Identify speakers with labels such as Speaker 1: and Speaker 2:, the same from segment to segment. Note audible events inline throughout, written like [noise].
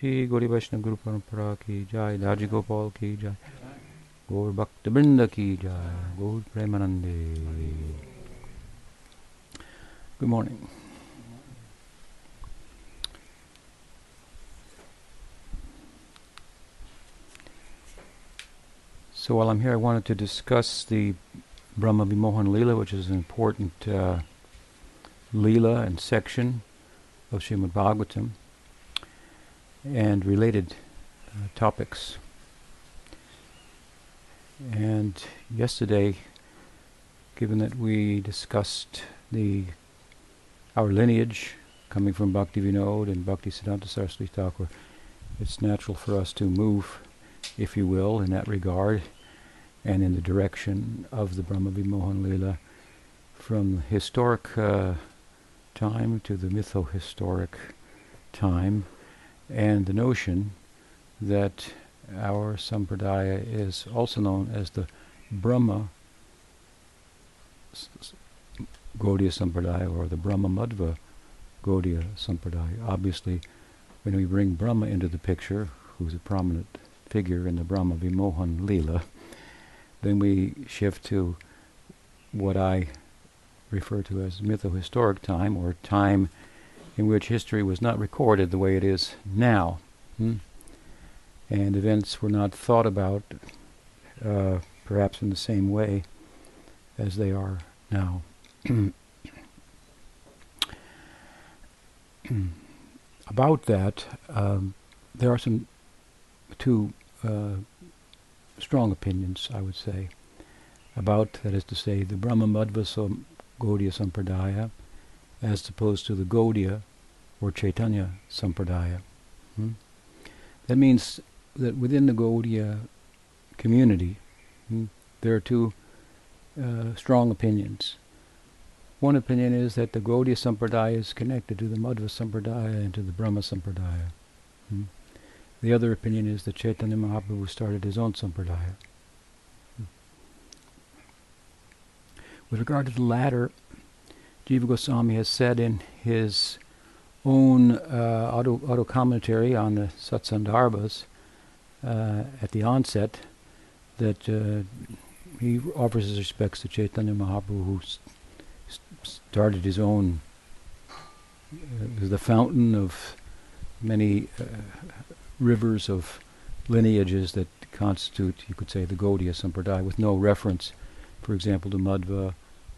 Speaker 1: श्री गौरी वैष्णव गुरु परंपरा की जय दाजी गोपाल की जय गौर भक्त वृंद की जय गौर प्रेमानंदे Good morning. So while I'm here, I wanted to discuss the Brahma Vimohan Leela, which is an important uh, Leela and section of Srimad Bhagavatam, and related uh, topics. And yesterday, given that we discussed the our lineage coming from Bhakti Vinod and Bhakti Siddhanta Saraswati Thakur, it's natural for us to move, if you will, in that regard and in the direction of the Brahma Vimohan Lila from historic uh, time to the mytho-historic time and the notion that our sampradaya is also known as the Brahma Gaudiya Sampradaya or the Brahma Madhva Gaudiya Sampradaya. Obviously, when we bring Brahma into the picture, who's a prominent figure in the Brahma Vimohan Lila, then we shift to what I refer to as mytho-historic time, or time in which history was not recorded the way it is now. Hmm? And events were not thought about uh, perhaps in the same way as they are now. [clears throat] about that, um, there are some two uh, strong opinions, I would say, about, that is to say, the Brahma Madhva Gaudiya Sampradaya as opposed to the Gaudiya or Chaitanya Sampradaya. Hmm? That means that within the Gaudiya community, hmm, there are two uh, strong opinions. One opinion is that the Gaudiya Sampradaya is connected to the Madhva Sampradaya and to the Brahma Sampradaya. Hmm? The other opinion is that Chaitanya Mahaprabhu started his own Sampradaya. Hmm. With regard to the latter, Jiva Goswami has said in his own uh, auto, auto commentary on the Satsandarbhas uh, at the onset that uh, he offers his respects to Chaitanya Mahaprabhu, who started his own, uh, the fountain of many uh, rivers of lineages that constitute, you could say, the Gaudiya Sampradaya, with no reference, for example, to Madhva,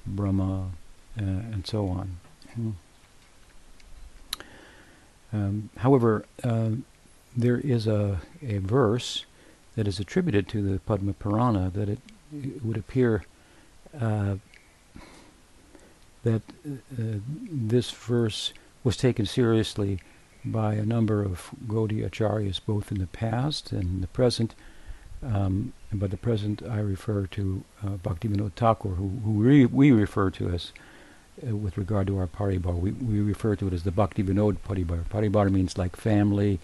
Speaker 1: Brahma, uh, and so on. Hmm. Um, however, uh, there is a, a verse that is attributed to the Padma Purana that it, it would appear uh, that uh, this verse was taken seriously by a number of Gaudiya acharyas, both in the past and in the present. Um, and by the present, I refer to uh, Bhaktivinoda Thakur, who, who re- we refer to as, uh, with regard to our paribar, we, we refer to it as the Bhaktivinoda paribar. Paribar means like family,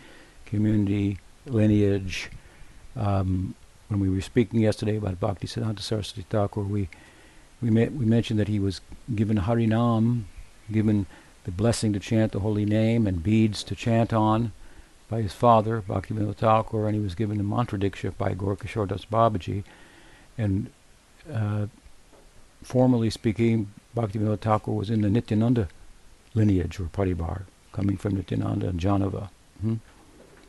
Speaker 1: community, lineage. Um, when we were speaking yesterday about Bhakti Siddhanta Saraswati Thakur, we we, we mentioned that he was given Harinam, given the blessing to chant the holy name and beads to chant on by his father, Bhaktivinoda Thakur, and he was given the mantra diksha by Gorkishore Das Babaji. And uh, formally speaking, Bhaktivinoda Thakur was in the Nityananda lineage or paribar, coming from Nityananda and Jahnava, hmm?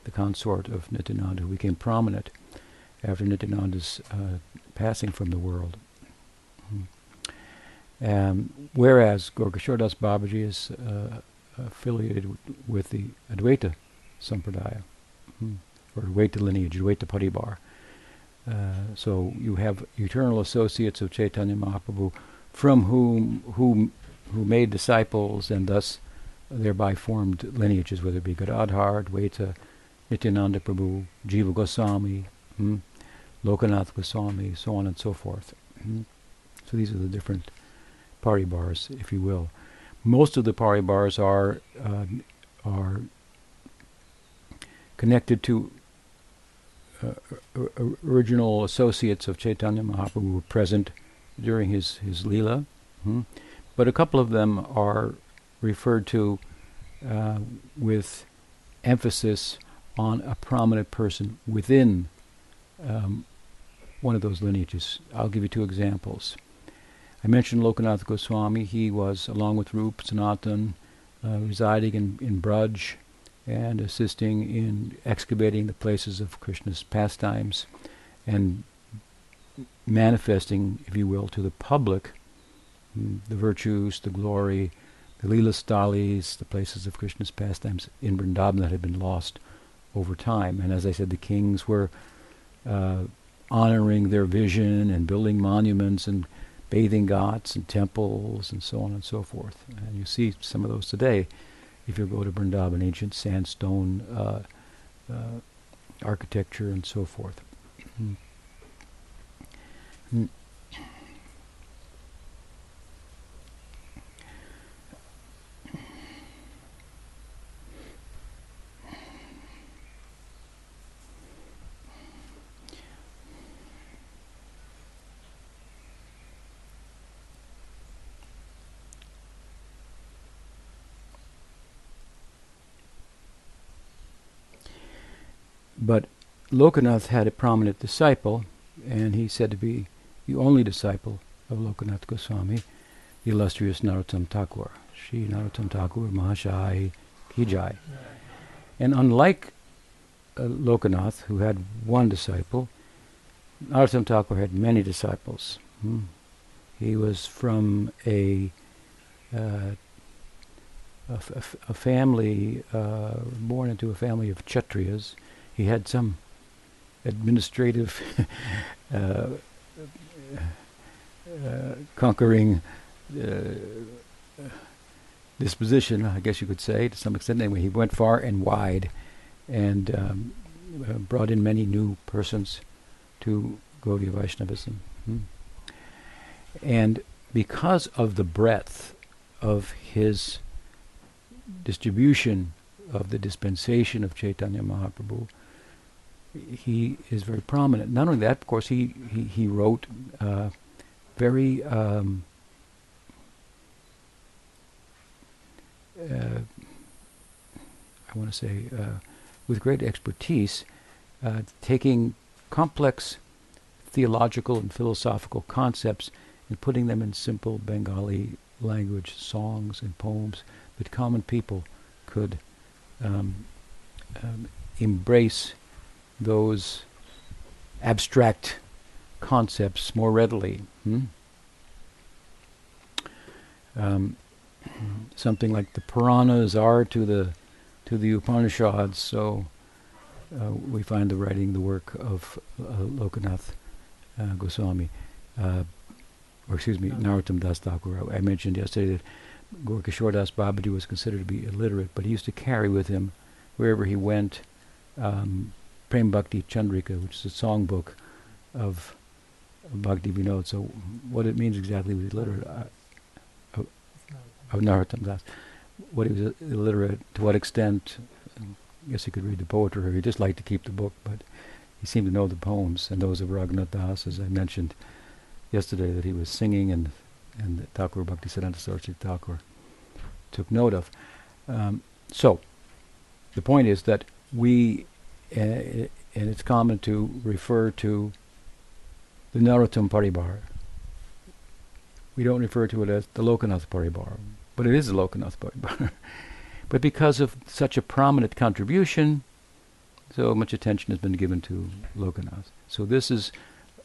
Speaker 1: the consort of Nityananda, who became prominent after Nityananda's uh, passing from the world. Hmm. Um, whereas Gorkishore Das Babaji is uh, affiliated w- with the Advaita Sampradaya, hmm, or Advaita lineage, Advaita Paribar. Uh, so you have eternal associates of Chaitanya Mahaprabhu from whom whom who made disciples and thus thereby formed lineages, whether it be Gadadhar, Advaita, Nityananda Prabhu, Jiva Goswami, hmm, Lokanath Goswami, so on and so forth. Hmm. So these are the different paribars, if you will. Most of the paribars are uh, are connected to uh, original associates of Chaitanya Mahaprabhu who were present during his his lila, hmm? but a couple of them are referred to uh, with emphasis on a prominent person within um, one of those lineages. I'll give you two examples. I mentioned Lokanath Goswami. He was, along with Rup Sanatan, uh, residing in, in Braj and assisting in excavating the places of Krishna's pastimes and manifesting, if you will, to the public mm, the virtues, the glory, the Leela Sthalis, the places of Krishna's pastimes in Vrindavan that had been lost over time. And as I said, the kings were uh, honoring their vision and building monuments and bathing ghats and temples and so on and so forth. And you see some of those today if you go to Vrindavan, ancient sandstone uh, uh, architecture and so forth. Mm. But Lokanath had a prominent disciple, and he said to be the only disciple of Lokanath Goswami, the illustrious Narottam Thakur. Sri Narottam Thakur Mahashai Kijai. And unlike uh, Lokanath, who had one disciple, Narottam Thakur had many disciples. Hmm. He was from a uh, a, f- a family, uh, born into a family of Kshatriyas, he had some administrative [laughs] uh, conquering uh, disposition, I guess you could say, to some extent. Anyway, he went far and wide and um, uh, brought in many new persons to Gaudiya Vaishnavism. Hmm. And because of the breadth of his distribution of the dispensation of Chaitanya Mahaprabhu, he is very prominent. Not only that, of course, he he, he wrote uh, very um, uh, I want to say uh, with great expertise, uh, taking complex theological and philosophical concepts and putting them in simple Bengali language, songs and poems that common people could um, um, embrace those abstract concepts more readily. Hmm? Um, something like the Puranas are to the to the Upanishads, so uh, we find the writing the work of uh, Lokanath uh, Goswami, uh, or excuse me, Narottam Das Thakur. I mentioned yesterday that Gorkishore Das Babaji was considered to be illiterate, but he used to carry with him wherever he went um, Prem Bhakti Chandrika, which is a songbook of Bhakti Vinod. So what it means exactly was illiterate. Uh, of, of Narottam Das. What he was illiterate, to what extent, I guess he could read the poetry, or he just liked to keep the book, but he seemed to know the poems, and those of Raghunath Das, as I mentioned yesterday, that he was singing, and and Thakur Bhakti Siddhanta Saraswati Thakur took note of. Um, so, the point is that we and it's common to refer to the Narottam Paribar. We don't refer to it as the Lokanath Paribar, but it is the Lokanath Paribar. [laughs] but because of such a prominent contribution, so much attention has been given to Lokanath. So this is,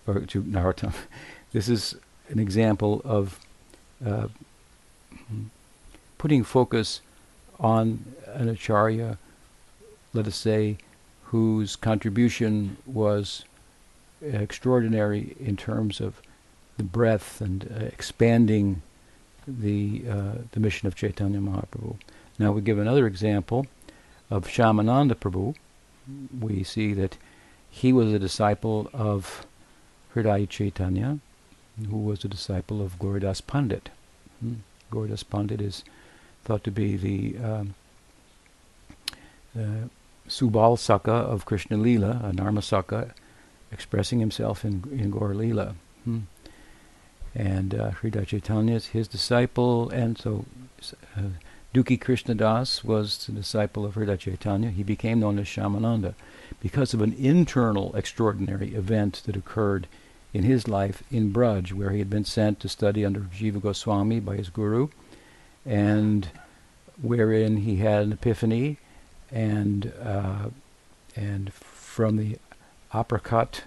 Speaker 1: or to Narottam, [laughs] this is an example of uh, putting focus on an acharya, let us say, whose contribution was extraordinary in terms of the breadth and uh, expanding the uh, the mission of Chaitanya Mahaprabhu. Now we give another example of Shyamananda Prabhu. We see that he was a disciple of Hridaya Chaitanya, who was a disciple of Gauridas Pandit. Hmm. Gauridas Pandit is thought to be the um, uh, Subal Saka of Krishna Lila, a Narmasaka, expressing himself in, in Gaur Lila. Hmm. And uh, Hridaya Chaitanya is his disciple, and so uh, Dukhi Krishnadas was the disciple of Hridaya Chaitanya. He became known as Shyamananda because of an internal extraordinary event that occurred in his life in Braj, where he had been sent to study under Jiva Goswami by his guru, and wherein he had an epiphany, and uh, and from the aprakat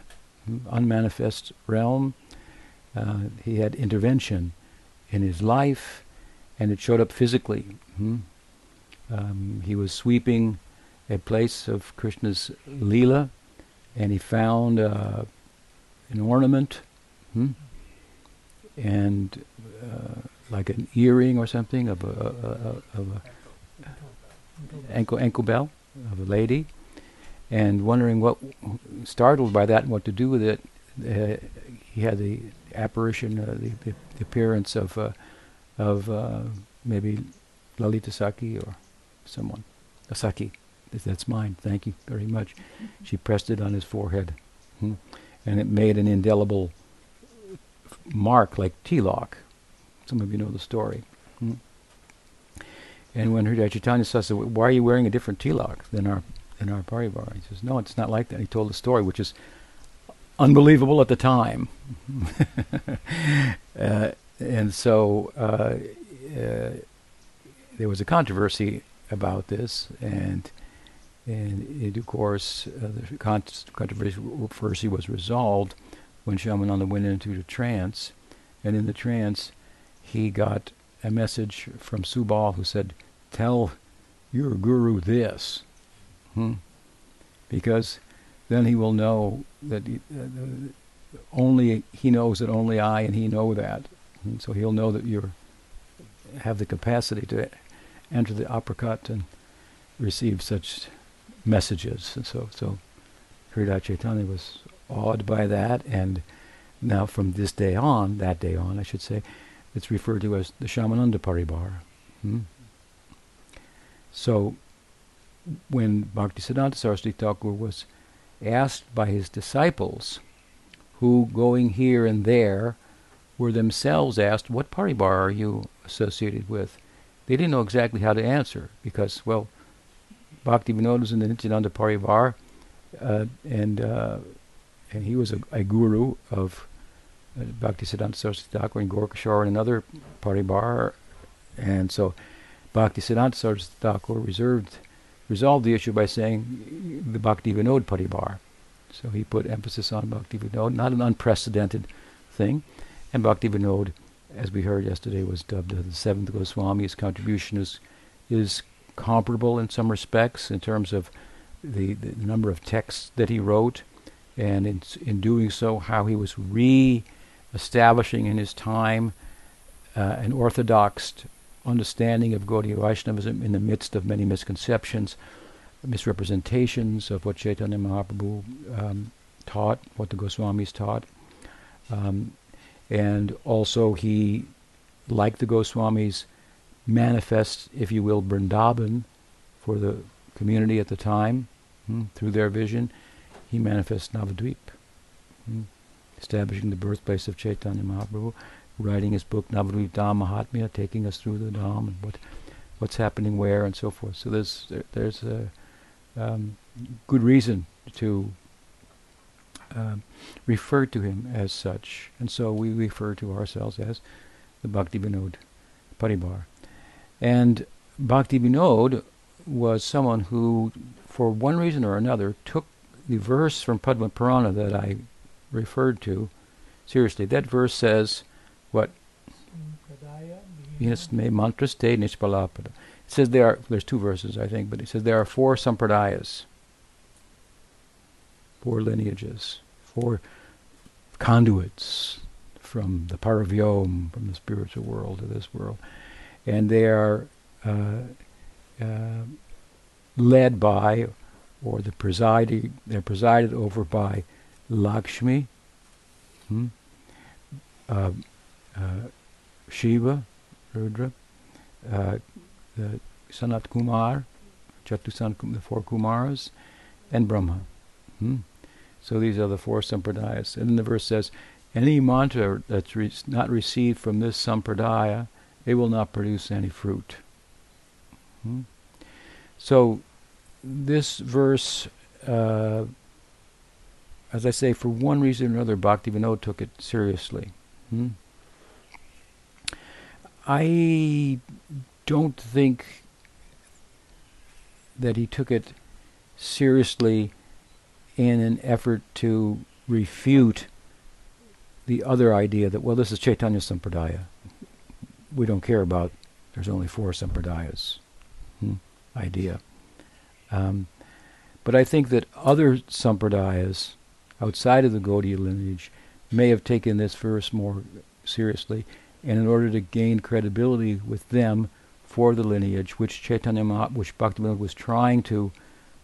Speaker 1: unmanifest realm, uh, he had intervention in his life, and it showed up physically. Hmm? Um, he was sweeping a place of Krishna's lila, and he found uh, an ornament, hmm? and uh, like an earring or something of a, a, a of a ankle ankle bell of a lady, and wondering what, startled by that and what to do with it, uh, he had the apparition, uh, the, the, appearance of uh, of uh, maybe Lalita Saki or someone, Saki. That's mine. Thank you very much. She pressed it on his forehead. Hmm and it made an indelible mark like tilak. Some of you know the story. Hmm? And when Hridaya Chaitanya says, "Why are you wearing a different tilak than our than our parivar?" He says, "No, it's not like that." He told the story, which is unbelievable at the time. [laughs] uh, and so uh, uh, there was a controversy about this, and and in due course, uh, the controversy was resolved when Shyamananda went into the trance. And in the trance, he got a message from Subal who said, Tell your guru this. Hmm? Because then he will know that he, uh, only he knows that only I and he know that. And so he'll know that you have the capacity to enter the aprakat and receive such messages. And so, so Hridaya Chaitanya was awed by that, and now from this day on, that day on, I should say, it's referred to as the Shyamananda Paribar. Hmm? So, when Bhaktisiddhanta Saraswati Thakur was asked by his disciples, who going here and there were themselves asked, What Paribar are you associated with? They didn't know exactly how to answer because, well, Bhakti Vinod was in the Nityananda Parivar, uh, and uh, and he was a, a guru of Bhakti Siddhanta Saraswati Thakur and Gorkishore and another Parivar, and so Bhakti Siddhanta Saraswati Thakur reserved resolved the issue by saying the Bhakti Vinod Parivar. So he put emphasis on Bhakti Vinod, not an unprecedented thing, and Bhakti Vinod, as we heard yesterday, was dubbed the seventh Goswami. His contribution is is comparable in some respects in terms of the, the number of texts that he wrote, and in, in doing so, how he was re-establishing in his time uh, an orthodox understanding of Gaudiya Vaishnavism in the midst of many misconceptions, misrepresentations of what Chaitanya Mahaprabhu um, taught, what the Goswamis taught. Um, and also he, like the Goswamis, manifests, if you will, Vrindavan for the community at the time hmm, through their vision. He manifests Navadvip, hmm, establishing the birthplace of Chaitanya Mahaprabhu, writing his book Navadvip Dham Mahatmya, taking us through the Dham and what what's happening where and so forth. So there's there, there's a um, good reason to um, refer to him as such, and so we refer to ourselves as the Bhakti Vinod Paribar. And Bhakti Vinod was someone who, for one reason or another, took the verse from Padma Purana that I referred to seriously. That verse says, what? It says there are, there's two verses, I think, but it says there are four sampradayas, four lineages, four conduits from the paravyom, from the spiritual world to this world and they are uh, uh, led by, or the they're presided over by Lakshmi, hmm? uh, uh Shiva, Rudra, uh, the Sanat Kumar, Chatusan, the four Kumaras, and Brahma. Hmm? So these are the four sampradayas. And then the verse says, any mantra that's re- not received from this sampradaya it will not produce any fruit. Hmm? So this verse, uh, as I say, for one reason or another, Bhaktivinoda took it seriously. Hmm? I don't think that he took it seriously in an effort to refute the other idea that, well, this is Chaitanya Sampradaya. We don't care about there's only four Sampradayas hmm, idea. Um, but I think that other Sampradayas outside of the Gaudiya lineage may have taken this verse more seriously, and in order to gain credibility with them for the lineage, which Chaitanya Maha, which Bhaktivinoda was trying to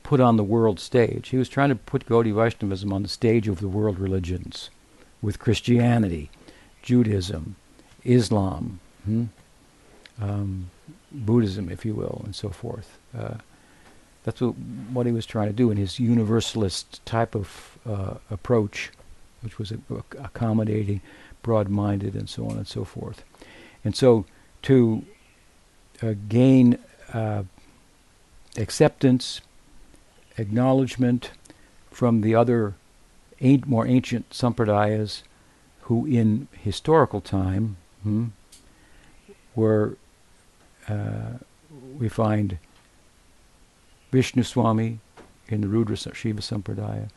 Speaker 1: put on the world stage. He was trying to put Gaudiya Vaishnavism on the stage of the world religions, with Christianity, Judaism, Islam, hmm? um, Buddhism, if you will, and so forth. Uh, that's what, what he was trying to do in his universalist type of uh, approach, which was accommodating, broad-minded, and so on and so forth. And so to uh, gain uh, acceptance, acknowledgement from the other more ancient sampradayas who in historical time hmm, were, uh, we find Vishnu Swami in the Rudra Shiva Sampradaya,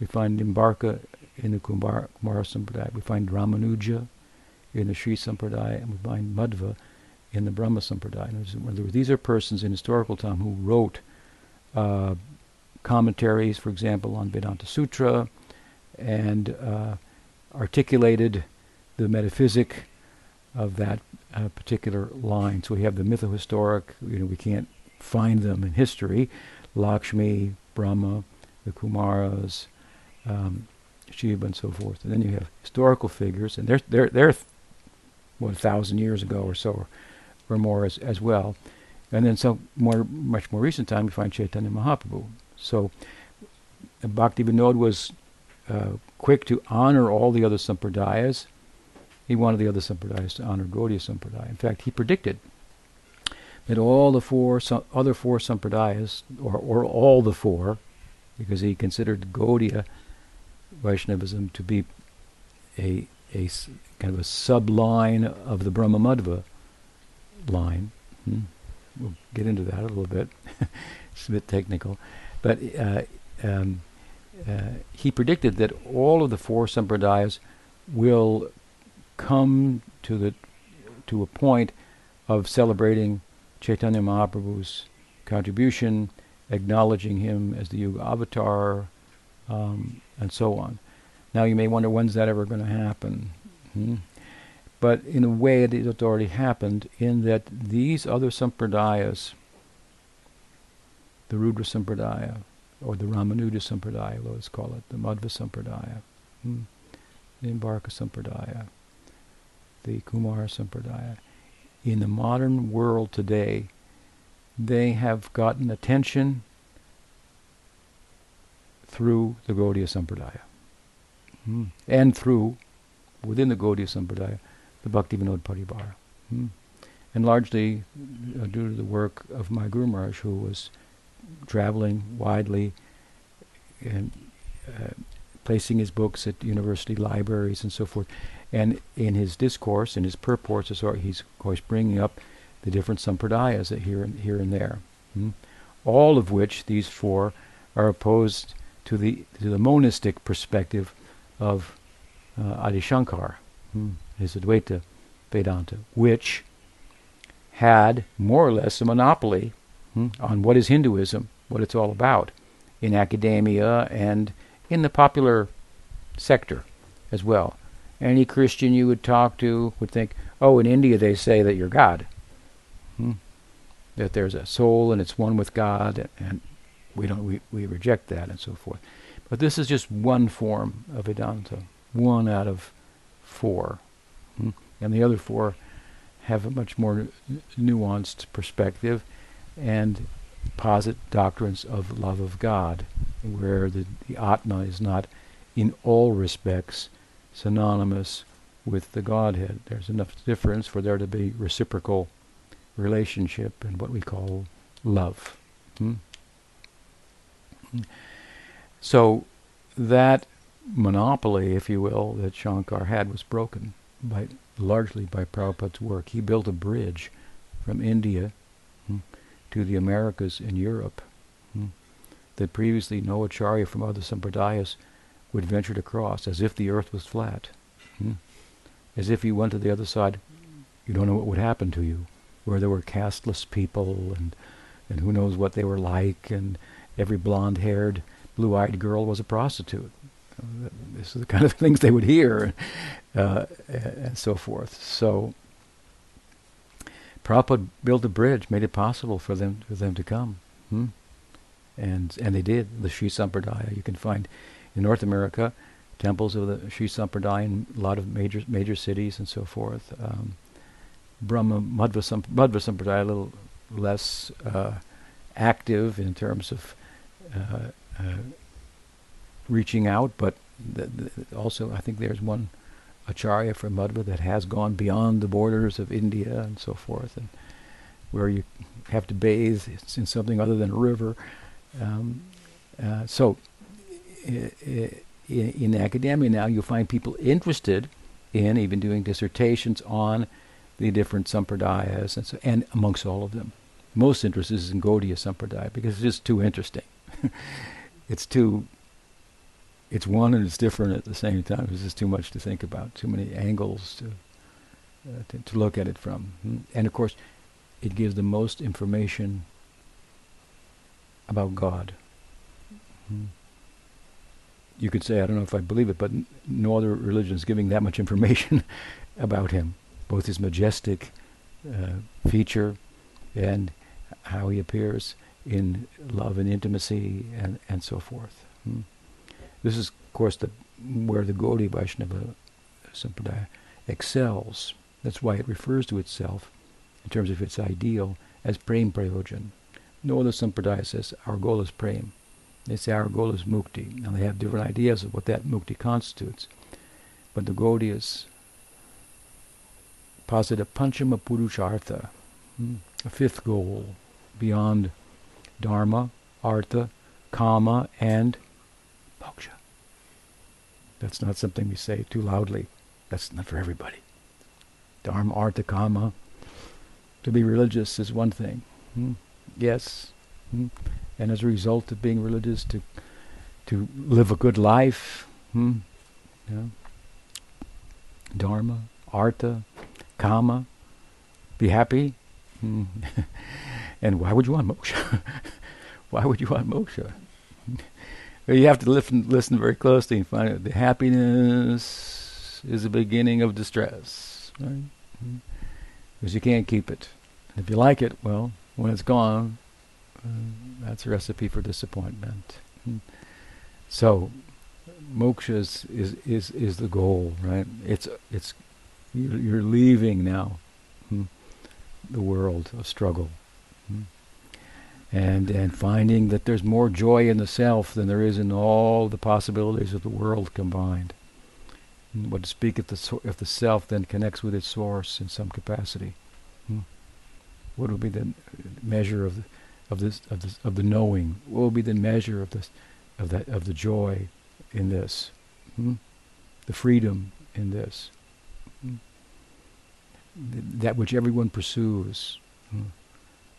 Speaker 1: we find Nimbarka in the Kumara, Kumara Sampradaya, we find Ramanuja in the Sri Sampradaya, and we find Madhva in the Brahma Sampradaya. These are persons in historical time who wrote uh, commentaries, for example, on Vedanta Sutra, and uh, articulated the metaphysic of that uh, particular line. So we have the mythohistoric, you know, we can't find them in history, Lakshmi, Brahma, the Kumaras, um, Shiva, and so forth. And then you have historical figures, and they're, they're, they're what, a thousand years ago or so, or more as, as well. And then some more, much more recent time, you find Chaitanya Mahaprabhu. So Bhakti Vinod was uh, quick to honor all the other sampradayas. He wanted the other sampradayas to honor Gaudiya Sampradaya. In fact, he predicted that all the four other four sampradayas, or, or all the four, because he considered Gaudiya Vaishnavism to be a, a kind of a subline of the Brahma Madhva line. Hmm. We'll get into that a little bit. [laughs] it's a bit technical. But uh, um, uh, he predicted that all of the four sampradayas will come to the to a point of celebrating Chaitanya Mahaprabhu's contribution, acknowledging him as the Yuga avatar, um, and so on. Now you may wonder when's that ever going to happen? Hmm? But in a way, it has already happened in that these other sampradayas the Rudra Sampradaya, or the Ramanuja Sampradaya, let's call it, the Madhva Sampradaya, hmm, the Nimbarka Sampradaya, the Kumara Sampradaya. In the modern world today, they have gotten attention through the Gaudiya Sampradaya. Hmm. And through, within the Gaudiya Sampradaya, the Bhaktivinoda Paribar. Hmm. And largely uh, due to the work of my Guru Maharaj, who was traveling widely and uh, placing his books at university libraries and so forth. And in his discourse, in his purports, he's of course bringing up the different sampradayas here and here and there. Hmm? All of which these four are opposed to the to the monistic perspective of uh, Adi Shankar, hmm? his Advaita Vedanta, which had more or less a monopoly hmm, on what is Hinduism, what it's all about, in academia and in the popular sector as well. Any Christian you would talk to would think, oh, in India they say that you're God. Hmm? That there's a soul and it's one with God, and we don't we, we reject that and so forth. But this is just one form of Vedanta, one out of four. Hmm? And the other four have a much more nuanced perspective and posit doctrines of love of God, where the, the Atma is not in all respects synonymous with the Godhead. There's enough difference for there to be reciprocal relationship and what we call love. Hmm? So that monopoly, if you will, that Shankar had was broken by largely by Prabhupada's work. He built a bridge from India hmm, to the Americas and Europe hmm, that previously no acharya from other sampradayas would venture to cross, as if the earth was flat. Hmm, as if you went to the other side, you don't know what would happen to you, where there were casteless people and and who knows what they were like, and every blonde-haired, blue-eyed girl was a prostitute. This is the kind of things they would hear, uh, and so forth. So Prabhupada built a bridge, made it possible for them for them to come, hmm? and and they did. The Sri Sampradaya you can find in North America, temples of the Sri Sampradaya in a lot of major major cities and so forth. Um, Brahma Madhva, Madhva Sampradaya a little less uh, active in terms of uh, uh, reaching out, but th- th- also I think there's one acharya from Madhva that has gone beyond the borders of India and so forth, and where you have to bathe in something other than a river. Um, uh, so, in, in academia now, you'll find people interested in even doing dissertations on the different sampradayas and, so, and amongst all of them. Most interest is in Gaudiya Sampradaya because it's just too interesting. [laughs] it's too, it's one and it's different at the same time. It's just too much to think about, too many angles to, uh, to, to, look at it from. Hmm? And of course, it gives the most information about God. Hmm. You could say, I don't know if I believe it, but no other religion is giving that much information [laughs] about Him both his majestic uh, feature and how he appears in love and intimacy and, and so forth. Hmm. This is, of course, the, where the Gaudiya Vaishnava Sampradaya excels. That's why it refers to itself, in terms of its ideal, as Prem Prayojan. No other Sampradaya says, our goal is Prem. They say our goal is Mukti. Now they have different ideas of what that Mukti constitutes. But the Gaudiyas positive Panchama Purushartha, hmm, a fifth goal beyond Dharma, Artha, Kama, and Moksha. That's not something we say too loudly. That's not for everybody. Dharma, Artha, Kama. To be religious is one thing. Hmm? Yes. And as a result of being religious, to to live a good life. Hmm? Yeah. Dharma, Artha, Kama, be happy. Hmm. [laughs] and why would you want moksha? [laughs] why would you want moksha? [laughs] you have to listen, listen very closely and find out the happiness is the beginning of distress, right? Because hmm. you can't keep it. If you like it, well, when it's gone, that's a recipe for disappointment. Hmm. So, moksha is, is, is, the goal, right? It's it's you're, you're leaving now hmm, the world of struggle. Hmm, and, and finding that there's more joy in the self than there is in all the possibilities of the world combined. And what to speak if the, so, if the self then connects with its source in some capacity? Hmm, what would be the measure of the, of this of this of the knowing? What will be the measure of this of that of the joy in this? Hmm? The freedom in this that which everyone pursues hmm,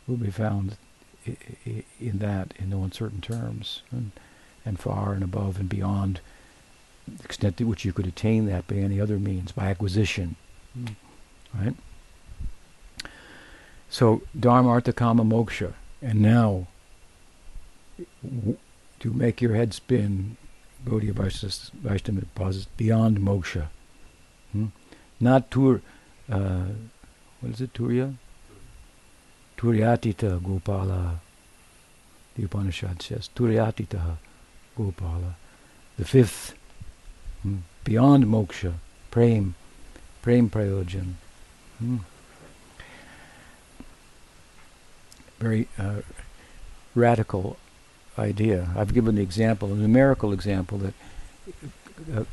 Speaker 1: will be found in that in no uncertain terms and, and far and above and beyond the extent to which you could attain that by any other means, by acquisition. Mm. Right? So, Dharma, Artha, Kama, Moksha. And now, to make your head spin, Gaudiya Vaishnava pauses beyond Moksha. Hmm? Not to uh, what is it, Turiya? Turyatita Gopala. The Upanishad says, Turyatita Gopala. The fifth, hmm, beyond moksha, prem, prem prayojan. Hmm. Very uh, radical idea. I've given the example, a numerical example, that uh,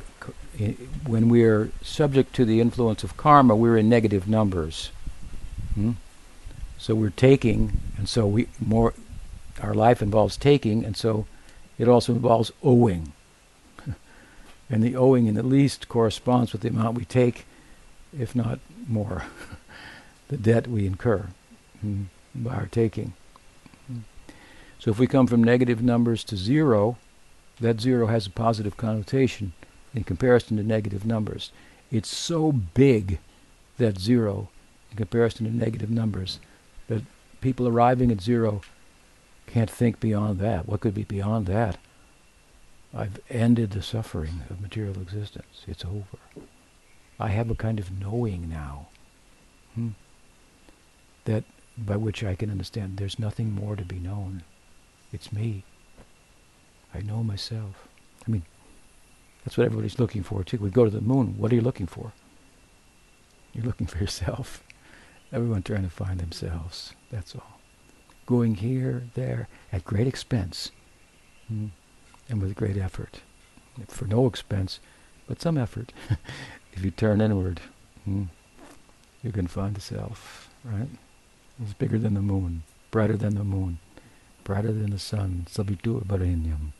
Speaker 1: when we're subject to the influence of karma, we're in negative numbers. Hmm? So we're taking, and so we more. Our life involves taking, and so it also involves owing. [laughs] and the owing, in at least, corresponds with the amount we take, if not more, [laughs] the debt we incur mm, by our taking. So if we come from negative numbers to zero, that zero has a positive connotation in comparison to negative numbers. It's so big, that zero, in comparison to negative numbers, that people arriving at zero can't think beyond that. What could be beyond that? I've ended the suffering of material existence. It's over. I have a kind of knowing now hmm, that by which I can understand there's nothing more to be known. It's me. I know myself. I mean, that's what everybody's looking for too. We go to the moon. What are you looking for? You're looking for yourself. [laughs] Everyone trying to find themselves. That's all. Going here, there, at great expense, hmm, and with great effort. For no expense, but some effort. [laughs] if you turn inward, hmm, you can find the self, right? It's bigger than the moon, brighter than the moon, brighter than the sun. Savitur Varenyam.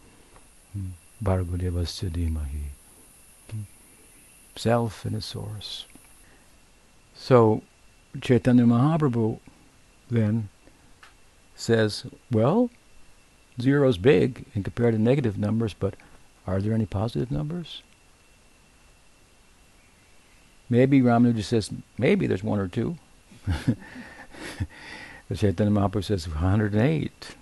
Speaker 1: Hmm. Dhimahi. Hmm. Self and a source. So Chaitanya Mahaprabhu then says, well, zero is big in compared to negative numbers, but are there any positive numbers? Maybe Ramanuja says, maybe there's one or two. [laughs] the Chaitanya Mahaprabhu says 108,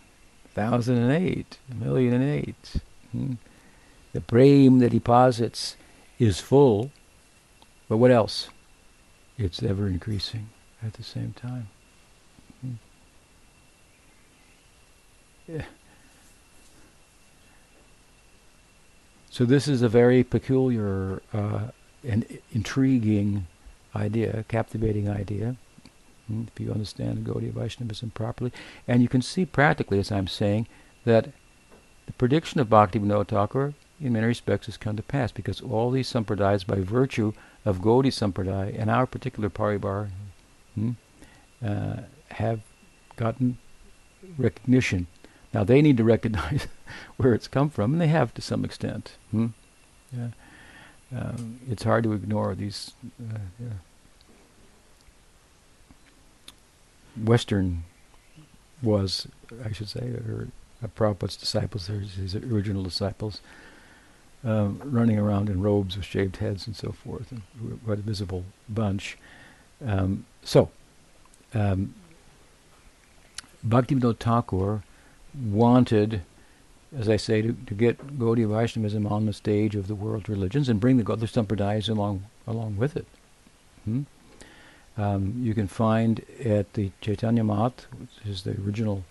Speaker 1: 1008, a million and eight. Hmm? The prem that he posits is full, but what else? It's ever increasing at the same time. Hmm. Yeah. So this is a very peculiar uh, and intriguing idea, captivating idea, if you understand the Gaudiya Vaishnavism properly. And you can see practically, as I'm saying, that the prediction of Bhaktivinoda Thakur in many respects has come to pass because all these sampradayas, by virtue of Gaudiya Sampradaya and our particular paribar, hmm, uh, have gotten recognition. Now they need to recognize [laughs] where it's come from, and they have to some extent. Hmm? Yeah. Um, it's hard to ignore these uh, yeah. Western was, I should say, or uh, Prabhupada's disciples, his original disciples, um, running around in robes with shaved heads and so forth, and quite a visible bunch. Um, so, um, Bhaktivinoda Thakur wanted, as I say, to, to get Gaudiya Vaishnavism on the stage of the world religions and bring the other sampradayas along along with it. Hmm? Um, you can find at the Chaitanya Math, which is the original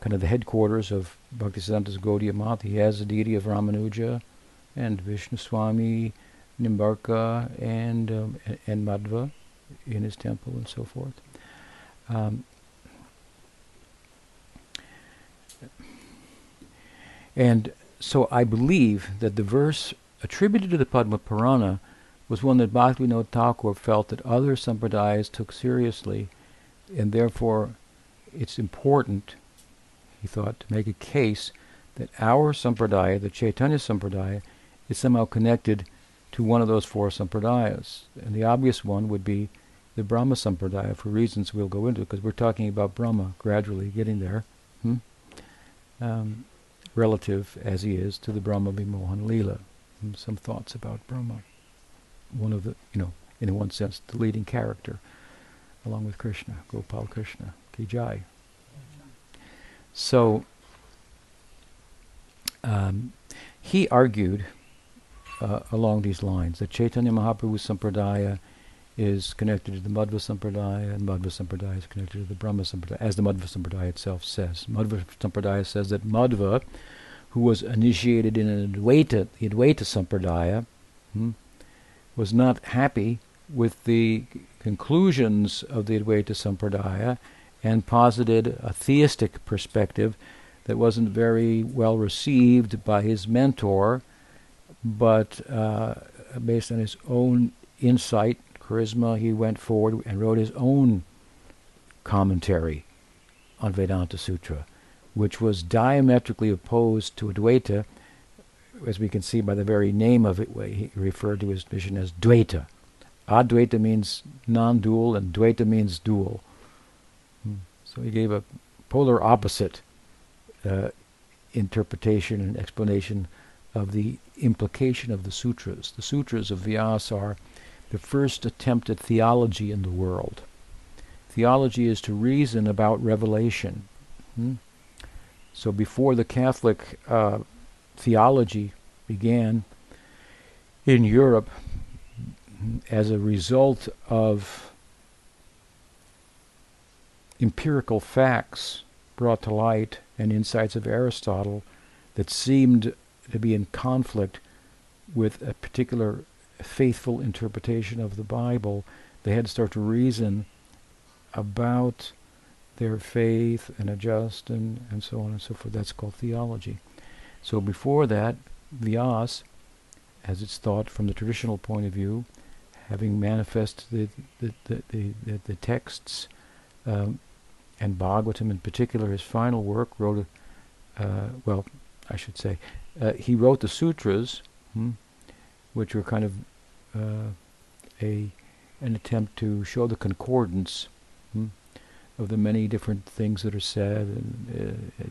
Speaker 1: kind of the headquarters of Bhaktisiddhanta's Gaudiya Math. He has the deity of Ramanuja and Vishnu Swami, Nimbarka, and um, and Madhva in his temple and so forth. Um, and so I believe that the verse attributed to the Padma Purana was one that Bhaktivinoda Thakur felt that other sampradayas took seriously, and therefore it's important, he thought, to make a case that our sampradaya, the Chaitanya sampradaya, is somehow connected to one of those four sampradayas. And the obvious one would be the Brahma sampradaya for reasons we'll go into, because we're talking about Brahma gradually getting there, hmm? um, relative as he is to the Brahma Vimohan Leela. Hmm, some thoughts about Brahma. One of the, you know, in one sense, the leading character, along with Krishna, Gopal Krishna, Kijai. So, um, he argued uh, along these lines. that Chaitanya Mahaprabhu Sampradaya is connected to the Madhva Sampradaya, and Madhva Sampradaya is connected to the Brahma Sampradaya, as the Madhva Sampradaya itself says. Madhva Sampradaya says that Madhva, who was initiated in an Advaita, the Advaita Sampradaya, hmm, was not happy with the conclusions of the Advaita Sampradaya and posited a theistic perspective that wasn't very well received by his mentor, but uh, based on his own insight, charisma, he went forward and wrote his own commentary on Vedanta Sutra, which was diametrically opposed to Advaita, as we can see by the very name of it, he referred to his mission as Dvaita. Advaita means non-dual, and Dvaita means dual. Hmm. So he gave a polar opposite uh, interpretation and explanation of the implication of the sutras. The sutras of Vyasa are the first attempt at theology in the world. Theology is to reason about revelation. Hmm? So before the Catholic uh, theology began in Europe, as a result of empirical facts brought to light and insights of Aristotle that seemed to be in conflict with a particular faithful interpretation of the Bible, they had to start to reason about their faith and adjust and, and so on and so forth. That's called theology. So before that, Vyas, as it's thought from the traditional point of view, having manifested the, the, the, the, the texts, um, and Bhagavatam in particular, his final work, wrote a, uh, well, I should say, uh, he wrote the sutras, hmm, which were kind of uh, a an attempt to show the concordance hmm, of the many different things that are said and, uh,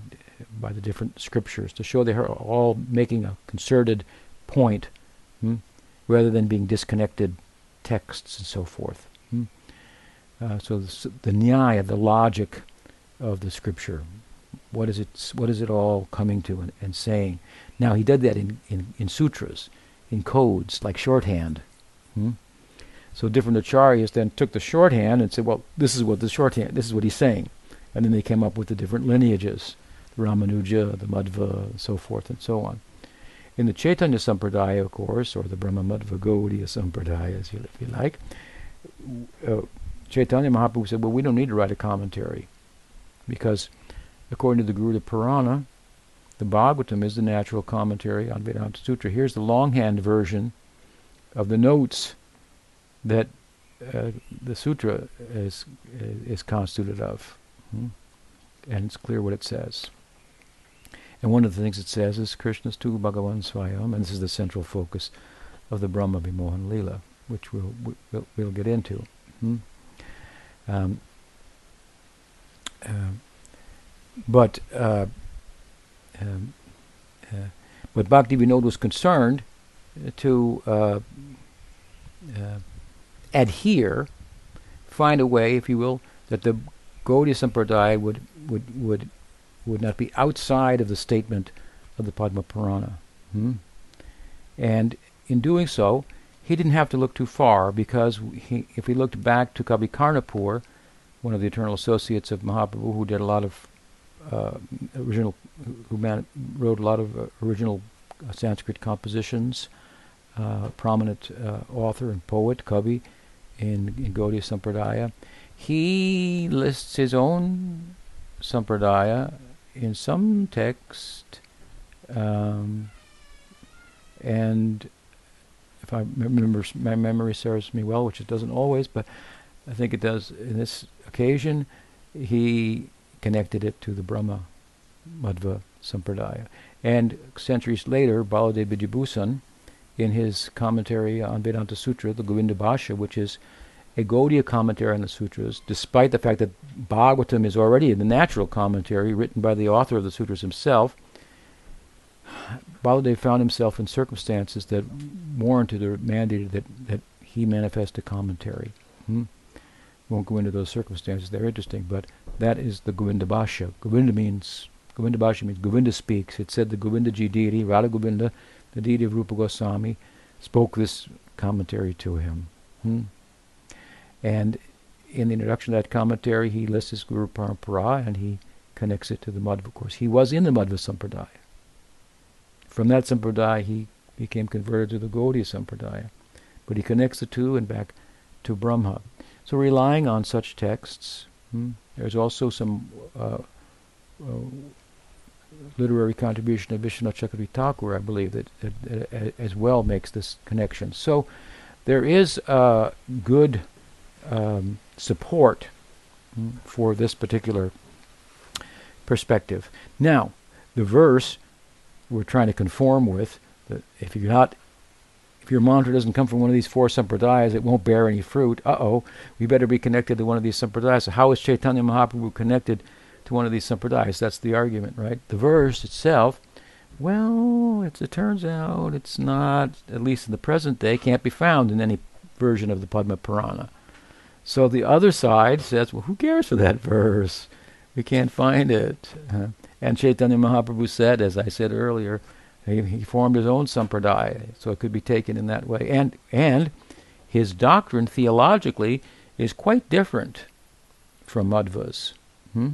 Speaker 1: by the different scriptures, to show they are all making a concerted point, hmm, rather than being disconnected texts and so forth. Hmm. Uh, so the, the nyaya, the logic of the scripture, what is it? What is it all coming to and, and saying? Now he did that in, in, in sutras, in codes like shorthand. Hmm? So different acharyas then took the shorthand and said, well, this is what the shorthand, this is what he's saying. And then they came up with the different lineages, Ramanuja, the Madhva, and so forth and so on. In the Chaitanya Sampradaya, of course, or the Brahma Madhva Gaudiya Sampradaya, if you like, uh, Chaitanya Mahaprabhu said, well, we don't need to write a commentary because according to the Garuda Purana, the Bhagavatam is the natural commentary on Vedanta Sutra. Here's the longhand version of the notes that uh, the sutra is is constituted of, hmm? and it's clear what it says. And one of the things it says is Krishna's tu Bhagavan Swayam, and this is the central focus of the Brahma Vimohan Lila, which we'll, we'll, we'll get into. Hmm? Um, uh, but uh, um, uh, but Bhakti Vinod was concerned to uh, uh, adhere, find a way, if you will, that the Gaudiya Sampradaya would would would would not be outside of the statement of the Padma Purana. Hmm? And in doing so, he didn't have to look too far because he, if he looked back to Kavi Karnapur, one of the eternal associates of Mahaprabhu, who did a lot of uh, original, who man, wrote a lot of uh, original uh, Sanskrit compositions, uh, prominent uh, author and poet, Kavi, in, in Gaudiya Sampradaya. He lists his own Sampradaya in some text, um, and if I remember, my memory serves me well, which it doesn't always, but I think it does in this occasion, he connected it to the Brahma Madhva Sampradaya. And centuries later, Baladev Vidyabhusan, in his commentary on Vedanta Sutra, the Govinda Bhashya, which is a Gaudiya commentary on the sutras, despite the fact that Bhagavatam is already in the natural commentary written by the author of the sutras himself, Baladev found himself in circumstances that warranted or mandated that, that he manifest a commentary. Hmm? Won't go into those circumstances; they're interesting. But that is the Govinda Bhashya. Govinda means Govinda Bhashya means Govinda speaks. It said the Govinda Ji deity, Radha Govinda, the deity of Rupa Goswami, spoke this commentary to him. Hmm? And in the introduction of that commentary, he lists his Guru Parampara and he connects it to the Madhva course. He was in the Madhva Sampradaya. From that Sampradaya, he became converted to the Gaudiya Sampradaya. But he connects the two and back to Brahma. So relying on such texts, hmm, there's also some uh, uh, literary contribution of Vishwanath Chakravarti Thakur, I believe, that, that, that, as well makes this connection. So there is uh, good um, support for this particular perspective. Now, the verse we're trying to conform with, that if you're not if your mantra doesn't come from one of these four sampradayas, it won't bear any fruit. Uh oh, we better be connected to one of these sampradayas. So how is Chaitanya Mahaprabhu connected to one of these sampradayas? That's the argument, right? The verse itself, well, it, it turns out it's not, at least in the present day, can't be found in any version of the Padma Purana. So the other side says, well, who cares for that verse? We can't find it. Uh, and Chaitanya Mahaprabhu said, as I said earlier, he, he formed his own sampradaya, so it could be taken in that way. And and his doctrine theologically is quite different from Madhva's. Hmm?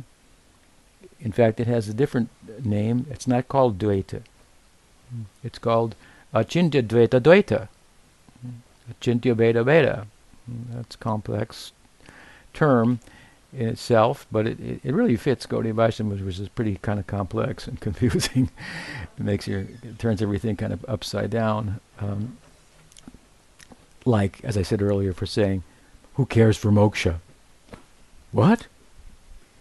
Speaker 1: In fact, it has a different name. It's not called Dvaita. It's called Achintya Dvaita Dvaita. Achintya Veda Veda. That's a complex term in itself, but it, it, it really fits Gaudiya Vaishnava, which is pretty kind of complex and [laughs] confusing. it makes you, it turns everything kind of upside down. Um, like, as I said earlier, for saying, who cares for moksha? What?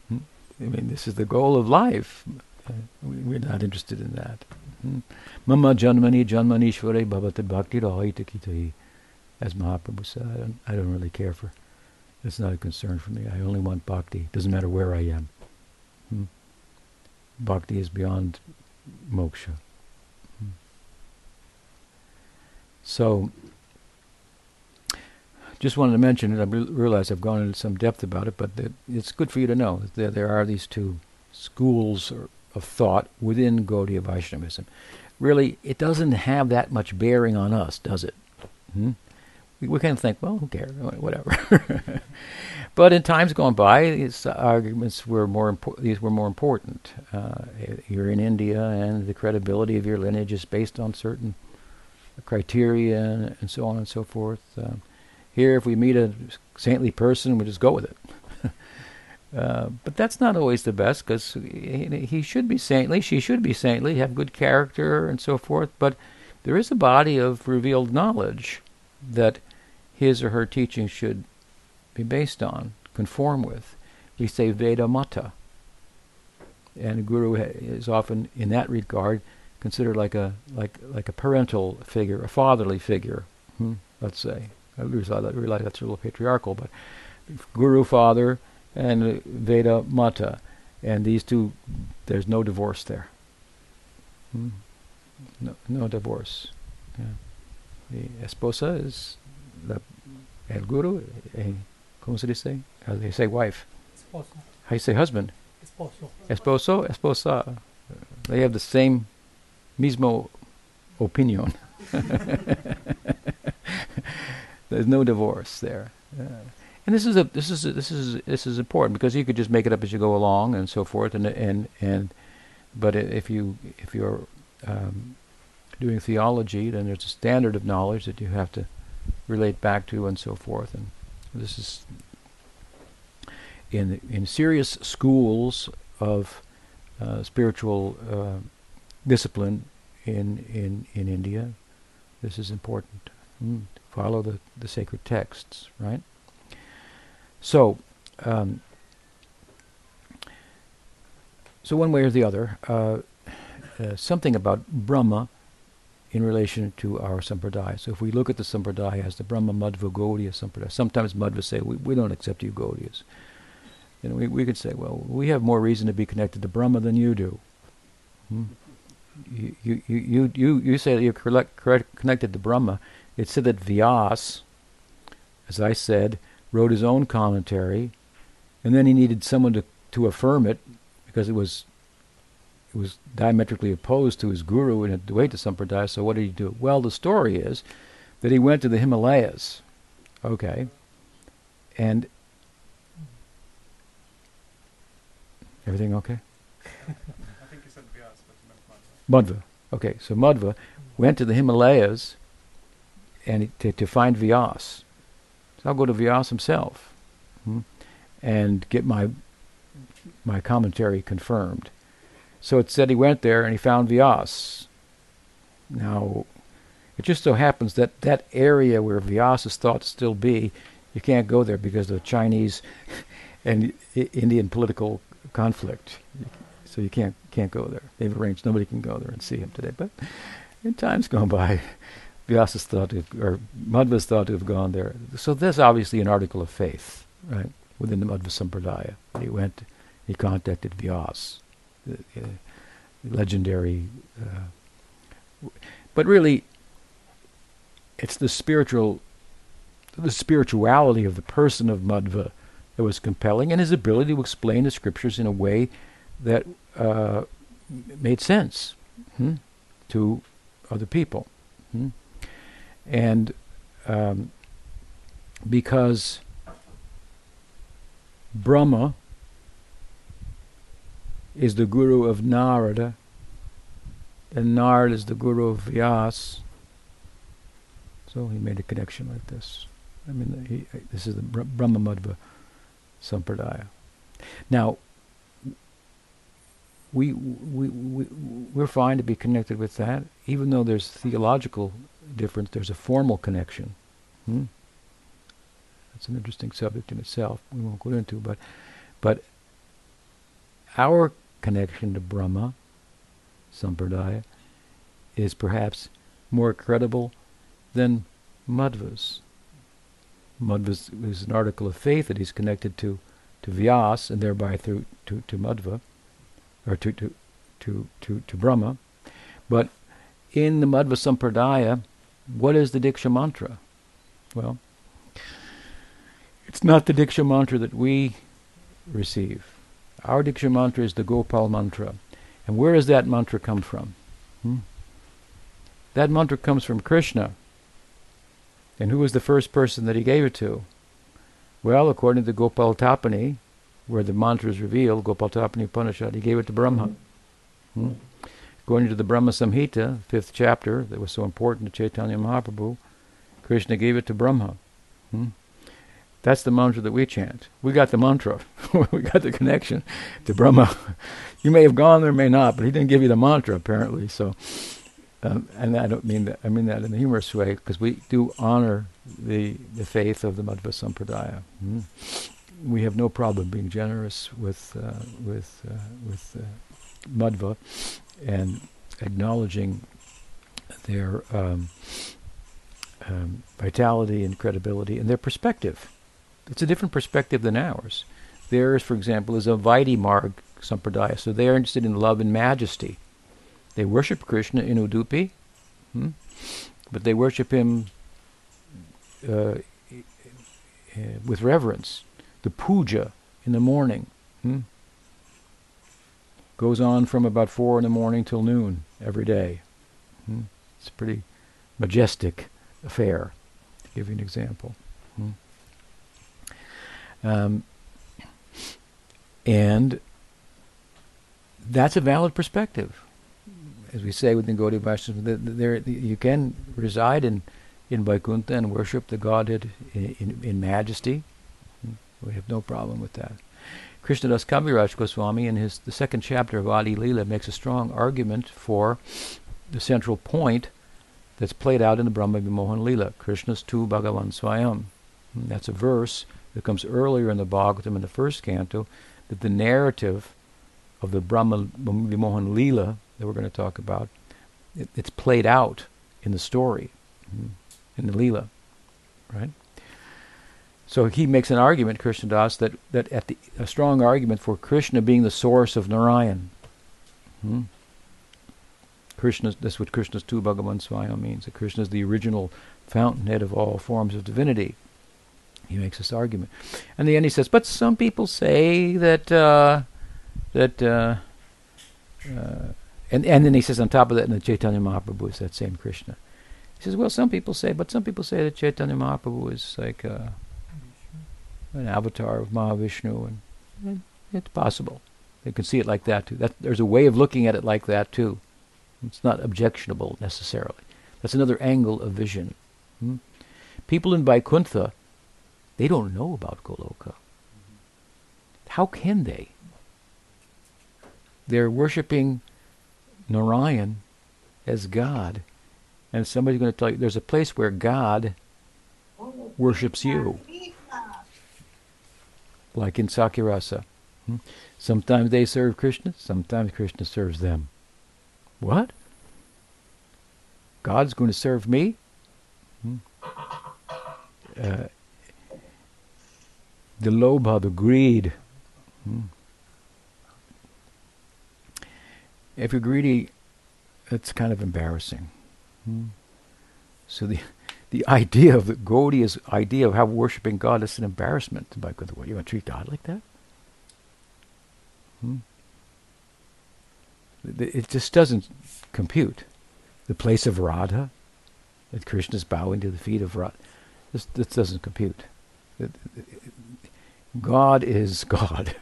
Speaker 1: Hmm? I mean, this is the goal of life. Uh, we, are not interested in that. Hmm? Mama janmani janmanishvare bhavata bhakti rahaita As Mahaprabhu said, I don't, I don't really care for it's not a concern for me. I only want bhakti. Doesn't matter where I am. Hmm? Bhakti is beyond moksha. Hmm? So, just wanted to mention it. I realize I've gone into some depth about it, but it's good for you to know that there, there are these two schools of thought within Gaudiya Vaishnavism. Really, it doesn't have that much bearing on us, does it? Hmm? We, we kind of think, well, who cares, whatever. [laughs] but in times gone by, these arguments were more impo- these were more important. Uh, you're in India, and the credibility of your lineage is based on certain criteria and, so on and so forth. Uh, here, if we meet a saintly person, we just go with it. [laughs] Uh, but that's not always the best because he, he, should be saintly, she should be saintly, have good character and so forth. But there is a body of revealed knowledge that his or her teaching should be based on, conform with. We say Veda Mata. And guru is often, in that regard, considered like a like like a parental figure, a fatherly figure. Hmm, let's say. I realize, realize that's a little patriarchal, but guru father and Veda Mata, and these two, there's no divorce there. Hmm. No, no divorce. Yeah. The esposa is the el guru, eh, ¿cómo se dice? How they say wife? Esposo. How you say husband? Esposo. Esposo, esposa. They have the same mismo opinion. [laughs] There's no divorce there. And this is a this is a, this is this is important because you could just make it up as you go along and so forth and and and but if you if you're um, doing theology then there's a standard of knowledge that you have to relate back to and so forth. And this is in in serious schools of uh, spiritual uh, discipline in in in India. This is important. Mm, follow the the sacred texts, right? So. Um, so one way or the other, uh, uh something about Brahma in relation to our sampradaya. So if we look at the sampradaya as the Brahma Madhva Gaudiya sampradaya, sometimes Madhva say, we, we don't accept you Gaudiyas. We, we could say, well, we have more reason to be connected to Brahma than you do. Hmm? You, you, you, you, you say that you're correct, correct, connected to Brahma. It said that Vyas, as I said, wrote his own commentary, and then he needed someone to, to affirm it because it was was diametrically opposed to his guru in Advaita Sampradaya. So what did he do? Well, the story is that he went to the Himalayas. Okay. And everything okay?
Speaker 2: I think you said Vyas, but
Speaker 1: Madhva. Okay, so Madhva went to the Himalayas and to, to find Vyas. So I'll go to Vyas himself hmm, and get my my commentary confirmed. So it said he went there and he found Vyas. Now, it just so happens that that area where Vyas is thought to still be, you can't go there because the Chinese [laughs] and Indian political conflict. So you can't can't go there. They've arranged nobody can go there and see him today. But in times gone by, [laughs] Vyasa's thought to have, or Madhva's thought to have gone there. So there's obviously an article of faith, right, within the Madhva Sampradaya. He went, he contacted Vyas, uh, legendary. Uh, but really, it's the spiritual, the spirituality of the person of Madhva that was compelling, and his ability to explain the scriptures in a way that uh, made sense hmm, to other people. Hmm. And um, because Brahma is the guru of Narada, and Narada is the guru of Vyas. So he made a connection like this. I mean, he, this is the Brahma Madhva Sampradaya. Now, we, we, we, we're fine to be connected with that, even though there's theological difference, there's a formal connection. Hmm? That's an interesting subject in itself. We won't go into, but, but our connection to Brahma, Sampradaya, is perhaps more credible than Madhva's. Madhva's is an article of faith that he's connected to, to Vyas and thereby through to, to Madhva or to, to, to, to, to Brahma. But in the Madhva Sampradaya, what is the Diksha mantra? Well, it's not the Diksha mantra that we receive. Our Diksha mantra is the Gopal mantra. And where does that mantra come from? Hmm? That mantra comes from Krishna. And who was the first person that he gave it to? Well, according to Gopal Tapani, where the mantra is revealed, Gopaltapani Upanishad, he gave it to Brahma. Hmm? According to the Brahma Samhita, fifth chapter, that was so important to Chaitanya Mahaprabhu, Krishna gave it to Brahma. Hmm? That's the mantra that we chant. We got the mantra. [laughs] we got the connection to Brahma. [laughs] you may have gone there, may not, but he didn't give you the mantra apparently. So, um, and I don't mean that. I mean that in a humorous way because we do honor the the faith of the Madhva Sampradaya. Hmm? we have no problem being generous with uh, with uh, with uh, Madhva and acknowledging their um, um, vitality and credibility and their perspective. It's a different perspective than ours. Theirs, for example, is a Vaidhi Marg Sampradaya, so they are interested in love and majesty. They worship Krishna in Udupi, hmm? but they worship him uh, with reverence the puja in the morning hmm, goes on from about four in the morning till noon every day. Hmm. It's a pretty majestic affair. To give you an example. Um, and that's a valid perspective. As we say within Gaudiya Vaishnava, there you can reside in in Vaikuntha and worship the Godhead in, in, in majesty, we have no problem with that. Krishnadas Kaviraj Goswami, in his the second chapter of Adi Leela, makes a strong argument for the central point that's played out in the Brahma Vimohan Leela, Krishna's tu Bhagavan Swayam. That's a verse that comes earlier in the Bhagavatam in the first canto, that the narrative of the Brahma Vimohan Leela that we're going to talk about, it, it's played out in the story, in the Leela, right? So he makes an argument, Krishna Das, that, that at the, a strong argument for Krishna being the source of Narayan. Hmm? Krishna, that's what Krishna's tu Bhagavan Swayam means, that Krishna is the original fountainhead of all forms of divinity. He makes this argument. And the end he says, but some people say that, uh, that, uh, uh, and, and then he says on top of that, in the Chaitanya Mahaprabhu is that same Krishna. He says, well, some people say, but some people say that Chaitanya Mahaprabhu is like, uh, an avatar of Mahavishnu, and it's possible. They can see it like that too. That, there's a way of looking at it like that too. It's not objectionable necessarily. That's another angle of vision. Hmm? People in Vaikuntha, they don't know about Goloka. How can they? They're worshiping Narayan as God. And somebody's going to tell you there's a place where God worships you. like in Sakhyarasa. Hmm? Sometimes they serve Krishna, sometimes Krishna serves them. What? God's going to serve me? Hmm? Uh, the lobha, the greed. Hmm? If you're greedy, it's kind of embarrassing. Hmm? So the [laughs] the idea of the Gaudiya's idea of how worshiping God is an embarrassment. Like, what, you want to treat God like that? Hmm? It just doesn't compute. The place of Radha, that Krishna is bowing to the feet of Radha, this, this doesn't compute. God is [laughs] God.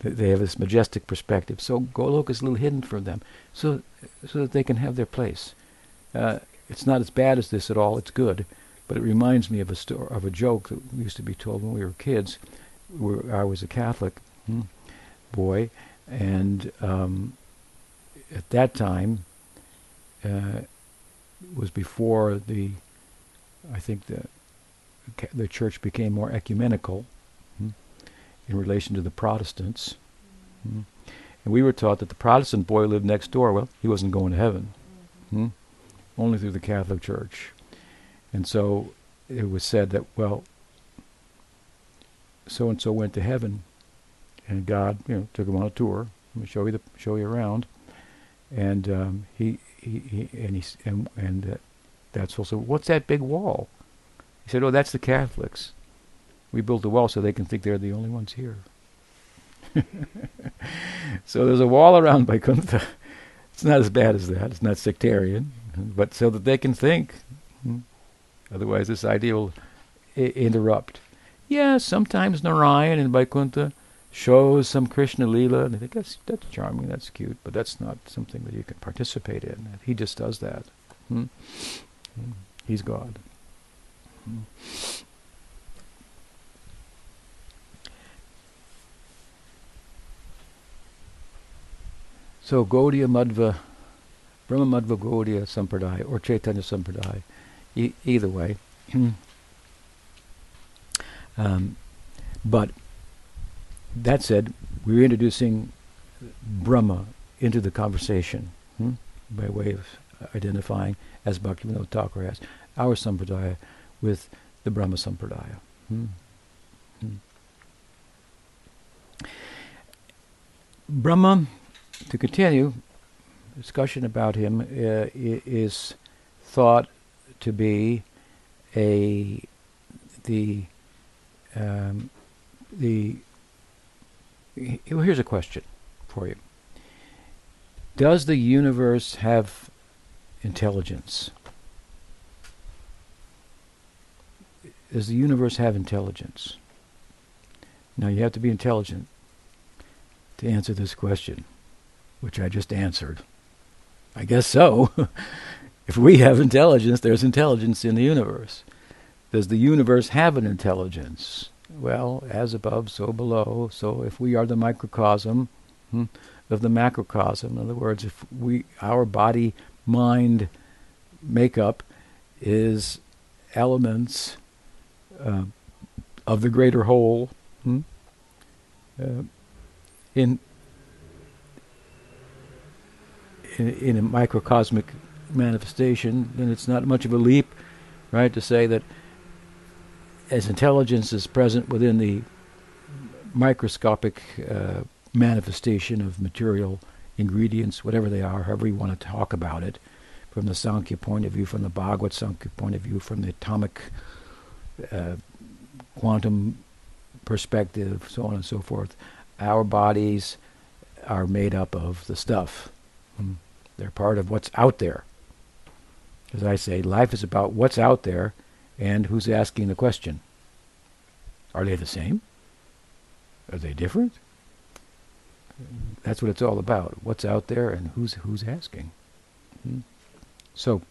Speaker 1: They have this majestic perspective. So Golok is a little hidden from them, so so that they can have their place. Uh, it's not as bad as this at all. It's good, but it reminds me of a story of a joke that used to be told when we were kids. Where I was a Catholic hmm, boy, and um, at that time uh, was before the, I think the the church became more ecumenical in relation to the Protestants. Hmm. And we were taught that the Protestant boy lived next door. Well, he wasn't going to heaven. Hmm only through the Catholic Church. And so it was said that, well, so and so went to heaven, and God, you know, took him on a tour. Let me show you the show you around, and um, he, he, he and he and and uh, that's also what's that big wall? He said, oh, that's the Catholics. We built a wall so they can think they're the only ones here. [laughs] so there's a wall around [laughs] Vaikuntha. It's not as bad as that. It's not sectarian but so that they can think. Hmm? Otherwise, this idea will I- interrupt. Yeah, sometimes Narayan and Vaikuntha shows some Krishna Leela, and they think that's, that's charming, that's cute, but that's not something that you can participate in. He just does that. Hmm? Hmm. He's God. Hmm. So Gaudiya Madhva Brahma Madhva Gaudiya Sampradaya or Chaitanya Sampradaya, e- either way. um, but that said, we're introducing Brahma into the conversation hmm, by way of identifying, as Bhaktivinoda Thakur has, our Sampradaya with the Brahma Sampradaya. Hmm. Hmm. Brahma, to continue, discussion about him uh, is thought to be a the um, the here's a question for you. Does the universe have intelligence? Does the universe have intelligence? Now you have to be intelligent to answer this question which i just answered I guess so. [laughs] if we have intelligence, there's intelligence in the universe. Does the universe have an intelligence? Well, as above, so below. So if we are the microcosm hmm, of the macrocosm, in other words, if we our body mind makeup is elements uh, of the greater whole, hmm, uh, in in, in a microcosmic manifestation, then it's not much of a leap, right, to say that as intelligence is present within the microscopic uh, manifestation of material ingredients, whatever they are, however you want to talk about it, from the Sankhya point of view, from the Bhagavad Sankhya point of view, from the atomic uh, quantum perspective, so on and so forth, our bodies are made up of the stuff. Hmm. They're part of what's out there. As I say, life is about what's out there and who's asking the question. Are they the same? Are they different? That's what it's all about. What's out there and who's who's asking. Hmm? So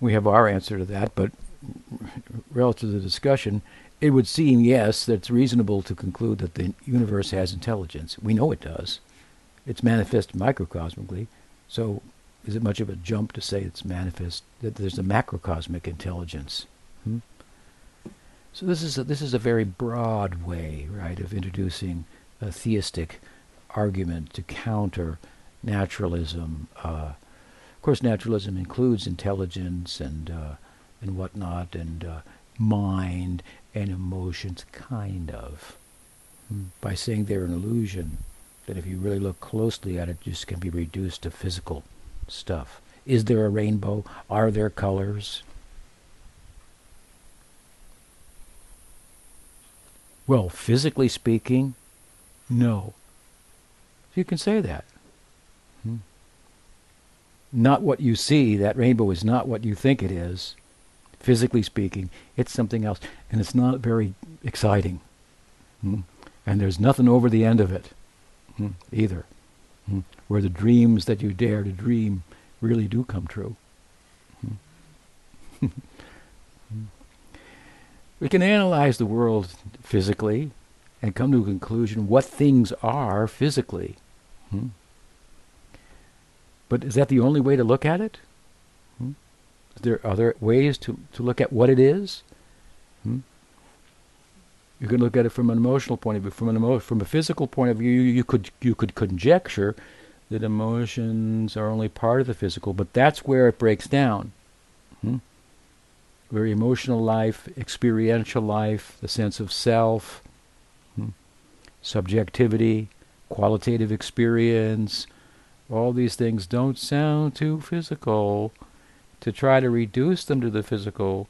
Speaker 1: we have our answer to that, but relative to the discussion, it would seem yes that it's reasonable to conclude that the universe has intelligence. We know it does. It's manifest microcosmically. So is it much of a jump to say it's manifest, that there's a macrocosmic intelligence? Hmm? So this is a, this is a very broad way, right, of introducing a theistic argument to counter naturalism. Uh, of course, naturalism includes intelligence and uh, and whatnot, and uh, mind and emotions, kind of, hmm. by saying they're an illusion. That if you really look closely at it, just can be reduced to physical stuff. Is there a rainbow? Are there colors? Well, physically speaking, no. You can say that. Hmm. Not what you see, that rainbow is not what you think it is. Physically speaking, it's something else. And it's not very exciting. Hmm. And there's nothing over the end of it hmm, either. Hmm. Where the dreams that you dare to dream really do come true. Hmm. [laughs] we can analyze the world physically and come to a conclusion what things are physically. But is that the only way to look at it? Is there other ways to, to look at what it is? Hmm? You can look at it from an emotional point of view. From an emo- from a physical point of view, you, you could you could conjecture that emotions are only part of the physical, but that's where it breaks down. Hmm? Where emotional life, experiential life, the sense of self, hmm? subjectivity, qualitative experience, all these things don't sound too physical. To try to reduce them to the physical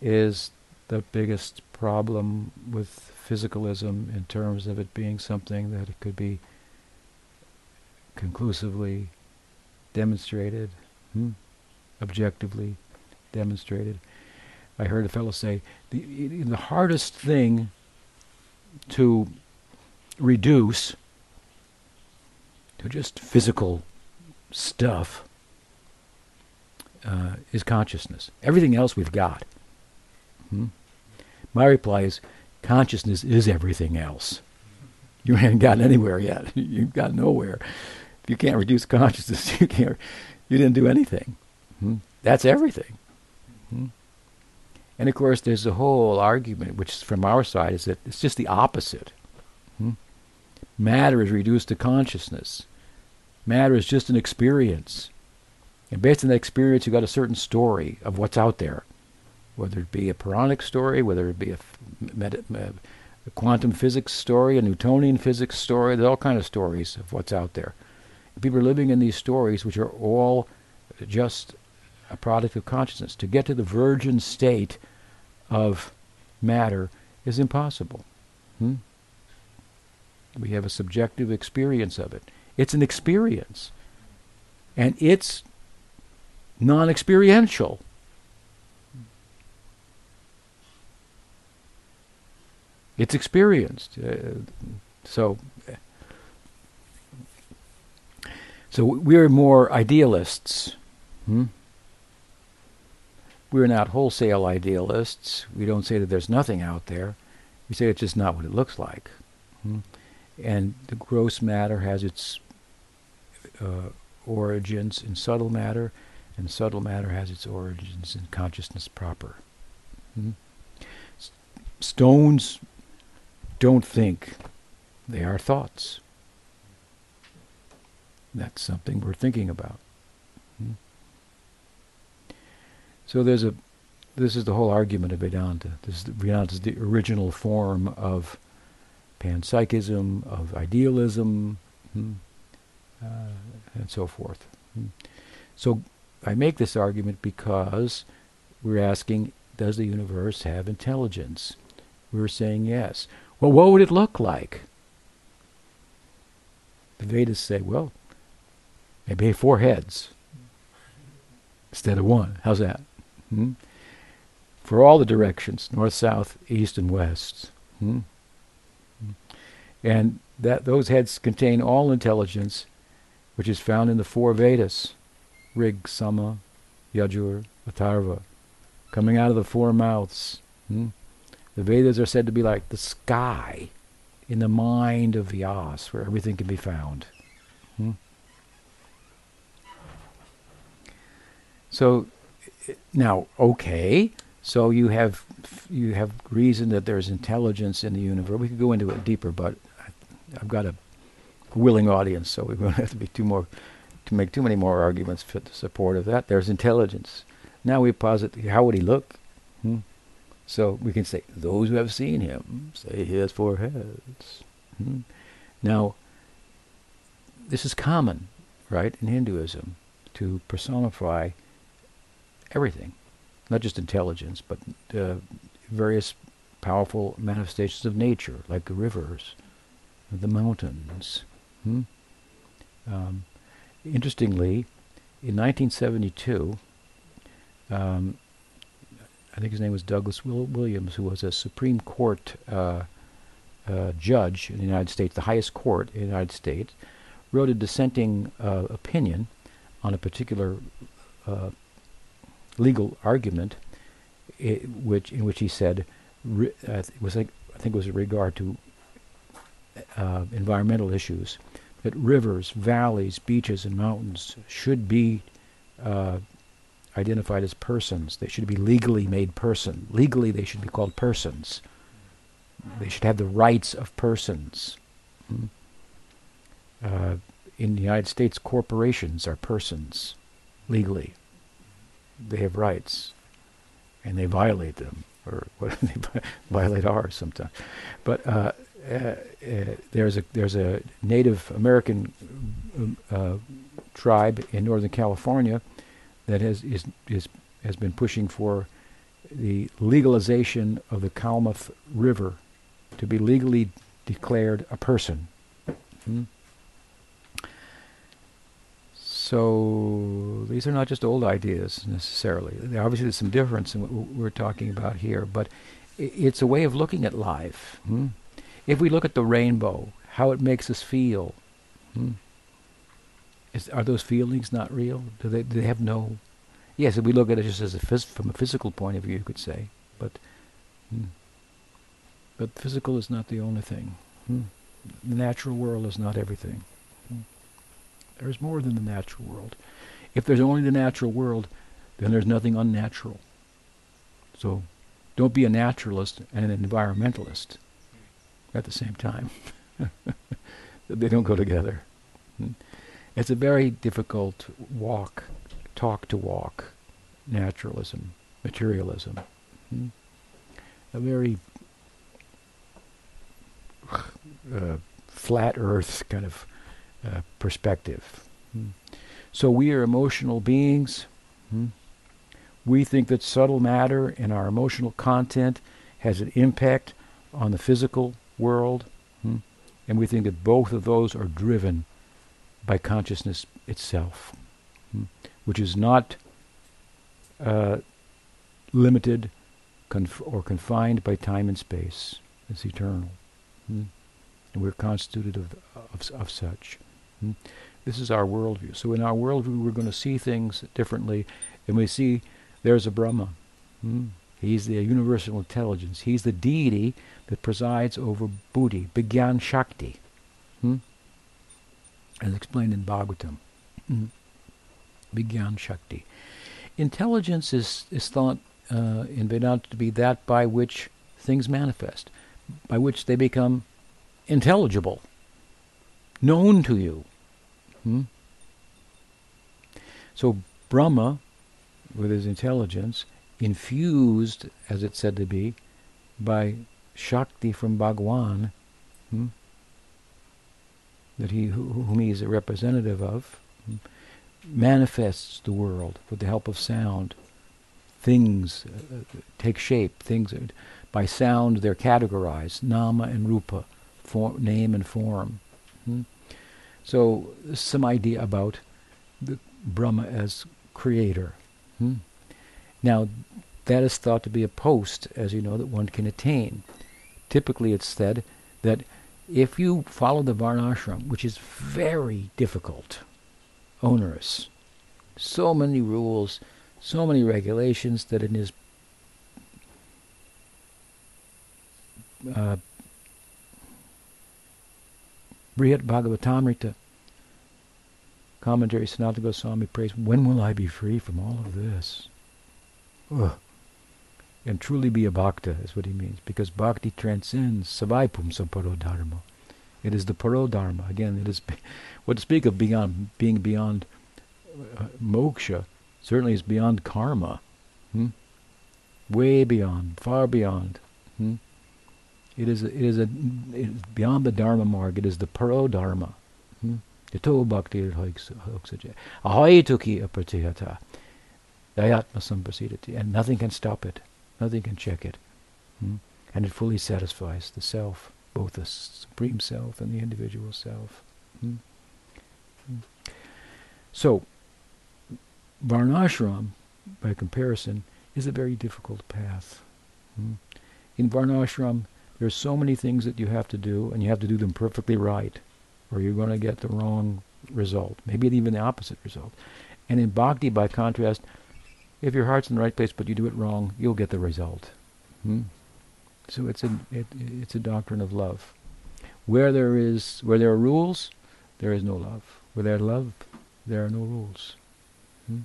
Speaker 1: is the biggest problem with physicalism in terms of it being something that it could be conclusively demonstrated, hmm, objectively demonstrated. I heard a fellow say the, the hardest thing to reduce to just physical stuff uh, is consciousness. Everything else we've got. Hmm? My reply is consciousness is everything else. You haven't gotten anywhere yet. [laughs] You've got nowhere. If you can't reduce consciousness, [laughs] you can't. You didn't do anything. Hmm? That's everything. Hmm? And of course, there's a whole argument, which from our side is that it's just the opposite. Hmm? Matter is reduced to consciousness. Matter is just an experience. And based on that experience, you've got a certain story of what's out there, whether it be a Puranic story, whether it be a, a quantum physics story, a Newtonian physics story. There's all kind of stories of what's out there. People are living in these stories, which are all just a product of consciousness. To get to the virgin state of matter is impossible. Hmm? We have a subjective experience of it. It's an experience. And it's non experiential. It's experienced. Uh, so So we're more idealists. Hmm? We're not wholesale idealists. We don't say that there's nothing out there. We say it's just not what it looks like. Hmm? And the gross matter has its uh, origins in subtle matter, and subtle matter has its origins in consciousness proper. Hmm? S- stones don't think, they are thoughts. That's something we're thinking about. Hmm? So there's a, this is the whole argument of Vedanta. This is, Vedanta is the original form of panpsychism, of idealism, hmm, uh, and so forth. Hmm. So I make this argument because we're asking, does the universe have intelligence? We're saying yes. Well, what would it look like? The Vedas say, well, maybe four heads instead of one. How's that? Hmm? For all the directions, north, south, east, and west. Hmm? And that those heads contain all intelligence, which is found in the four Vedas, Rig, Sama, Yajur, Atharva, coming out of the four mouths. Hmm? The Vedas are said to be like the sky in the mind of Vyas, where everything can be found. Hmm? So now, okay, so you have you have reason that there's intelligence in the universe. We could go into it deeper, but I, I've got a willing audience, so we won't [laughs] have to be too more to make too many more arguments for the support of that. There's intelligence. Now we posit how would he look? Hmm? So we can say those who have seen him say he has four heads. Hmm? Now this is common, right, in Hinduism to personify everything, not just intelligence, but uh, various powerful manifestations of nature, like the rivers, the mountains. Hmm? Um, interestingly, in 1972, um, I think his name was Douglas Williams, who was a Supreme Court uh, uh, judge in the United States, the highest court in the United States, wrote a dissenting uh, opinion on a particular uh, legal argument, which in which he said, uh, it was like I think it was in regard to uh, environmental issues, that rivers, valleys, beaches, and mountains should be identified as persons. They should be legally made person. Legally, they should be called persons. They should have the rights of persons. Hmm? Uh, in the United States, corporations are persons legally. They have rights, and they violate them, or [laughs] what they violate ours sometimes. But uh, uh, uh, there's a there's a Native American um, uh, tribe in Northern California that has is is has been pushing for the legalization of the Klamath River to be legally declared a person. Hmm? So these are not just old ideas necessarily. Obviously, there's some difference in what we're talking about here, but it's a way of looking at life. Hmm? If we look at the rainbow, how it makes us feel, hmm? Is, are those feelings not real? Do they, do they have no? Yes, if we look at it just as a phys- from a physical point of view, you could say, but hmm. but physical is not the only thing. Hmm? The natural world is not everything. There's more than the natural world. If there's only the natural world, then there's nothing unnatural. So don't be a naturalist and an environmentalist at the same time. [laughs] they don't go together. It's a very difficult walk, talk to walk, naturalism, materialism. Hmm. A very uh, flat earth kind of uh, perspective. Hmm. So we are emotional beings. Hmm. We think that subtle matter and our emotional content has an impact on the physical world. Hmm. And we think that both of those are driven by consciousness itself, hmm, which is not uh, limited conf- or confined by time and space. It's eternal. Hmm. And we're constituted of, of, of such. Hmm? This is our worldview. So in our worldview, we're going to see things differently, and we see there's a Brahma. He's the universal intelligence. He's the deity that presides over Buddhi, Bigyan Shakti? As explained in Bhagavatam. Hmm? Bigyan Shakti. Intelligence is, is thought uh, in Vedanta to be that by which things manifest, by which they become intelligible known to you. Hmm? So Brahma, with his intelligence, infused, as it's said to be, by Shakti from Bhagwan, hmm? That he whom he is a representative of, manifests the world with the help of sound. Things uh, take shape. Things are, by sound they're categorized: nama and rupa, form, name and form. Hmm? So some idea about the Brahma as creator. Hmm? Now, that is thought to be a post, as you know, that one can attain. Typically, it's said that if you follow the Varnashram, which is very difficult, onerous, so many rules, so many regulations that in his uh, Brihat Bhagavatamrita commentary Sanatana Goswami prays, when will I be free from all of this? Ugh. And truly be a bhakta is what he means because bhakti transcends savai paro dharma. It is the paro dharma. Again, it is [laughs] what to speak of beyond being beyond uh, moksha. Certainly, is beyond karma. Hmm? Way beyond, far beyond. Hmm? It is it is a it is beyond the dharma mark. It is the paro dharma. Hmm? Yato bhakti. Ahoituki apratihata. Dayatma samprasidati. And nothing can stop it. Nothing can check it. Hmm? And it fully satisfies the self, both the supreme self and the individual self. Hmm? Hmm. So, Varnashram, by comparison, is a very difficult path. Hmm? In Varnashram, there are so many things that you have to do, and you have to do them perfectly right, or you're going to get the wrong result, maybe even the opposite result. And in Bhakti, by contrast, if your heart's in the right place but you do it wrong, you'll get the result. Hmm? So it's a it, it's a doctrine of love. Where there is where there are rules, there is no love. Where there is love, there are no rules. Hmm?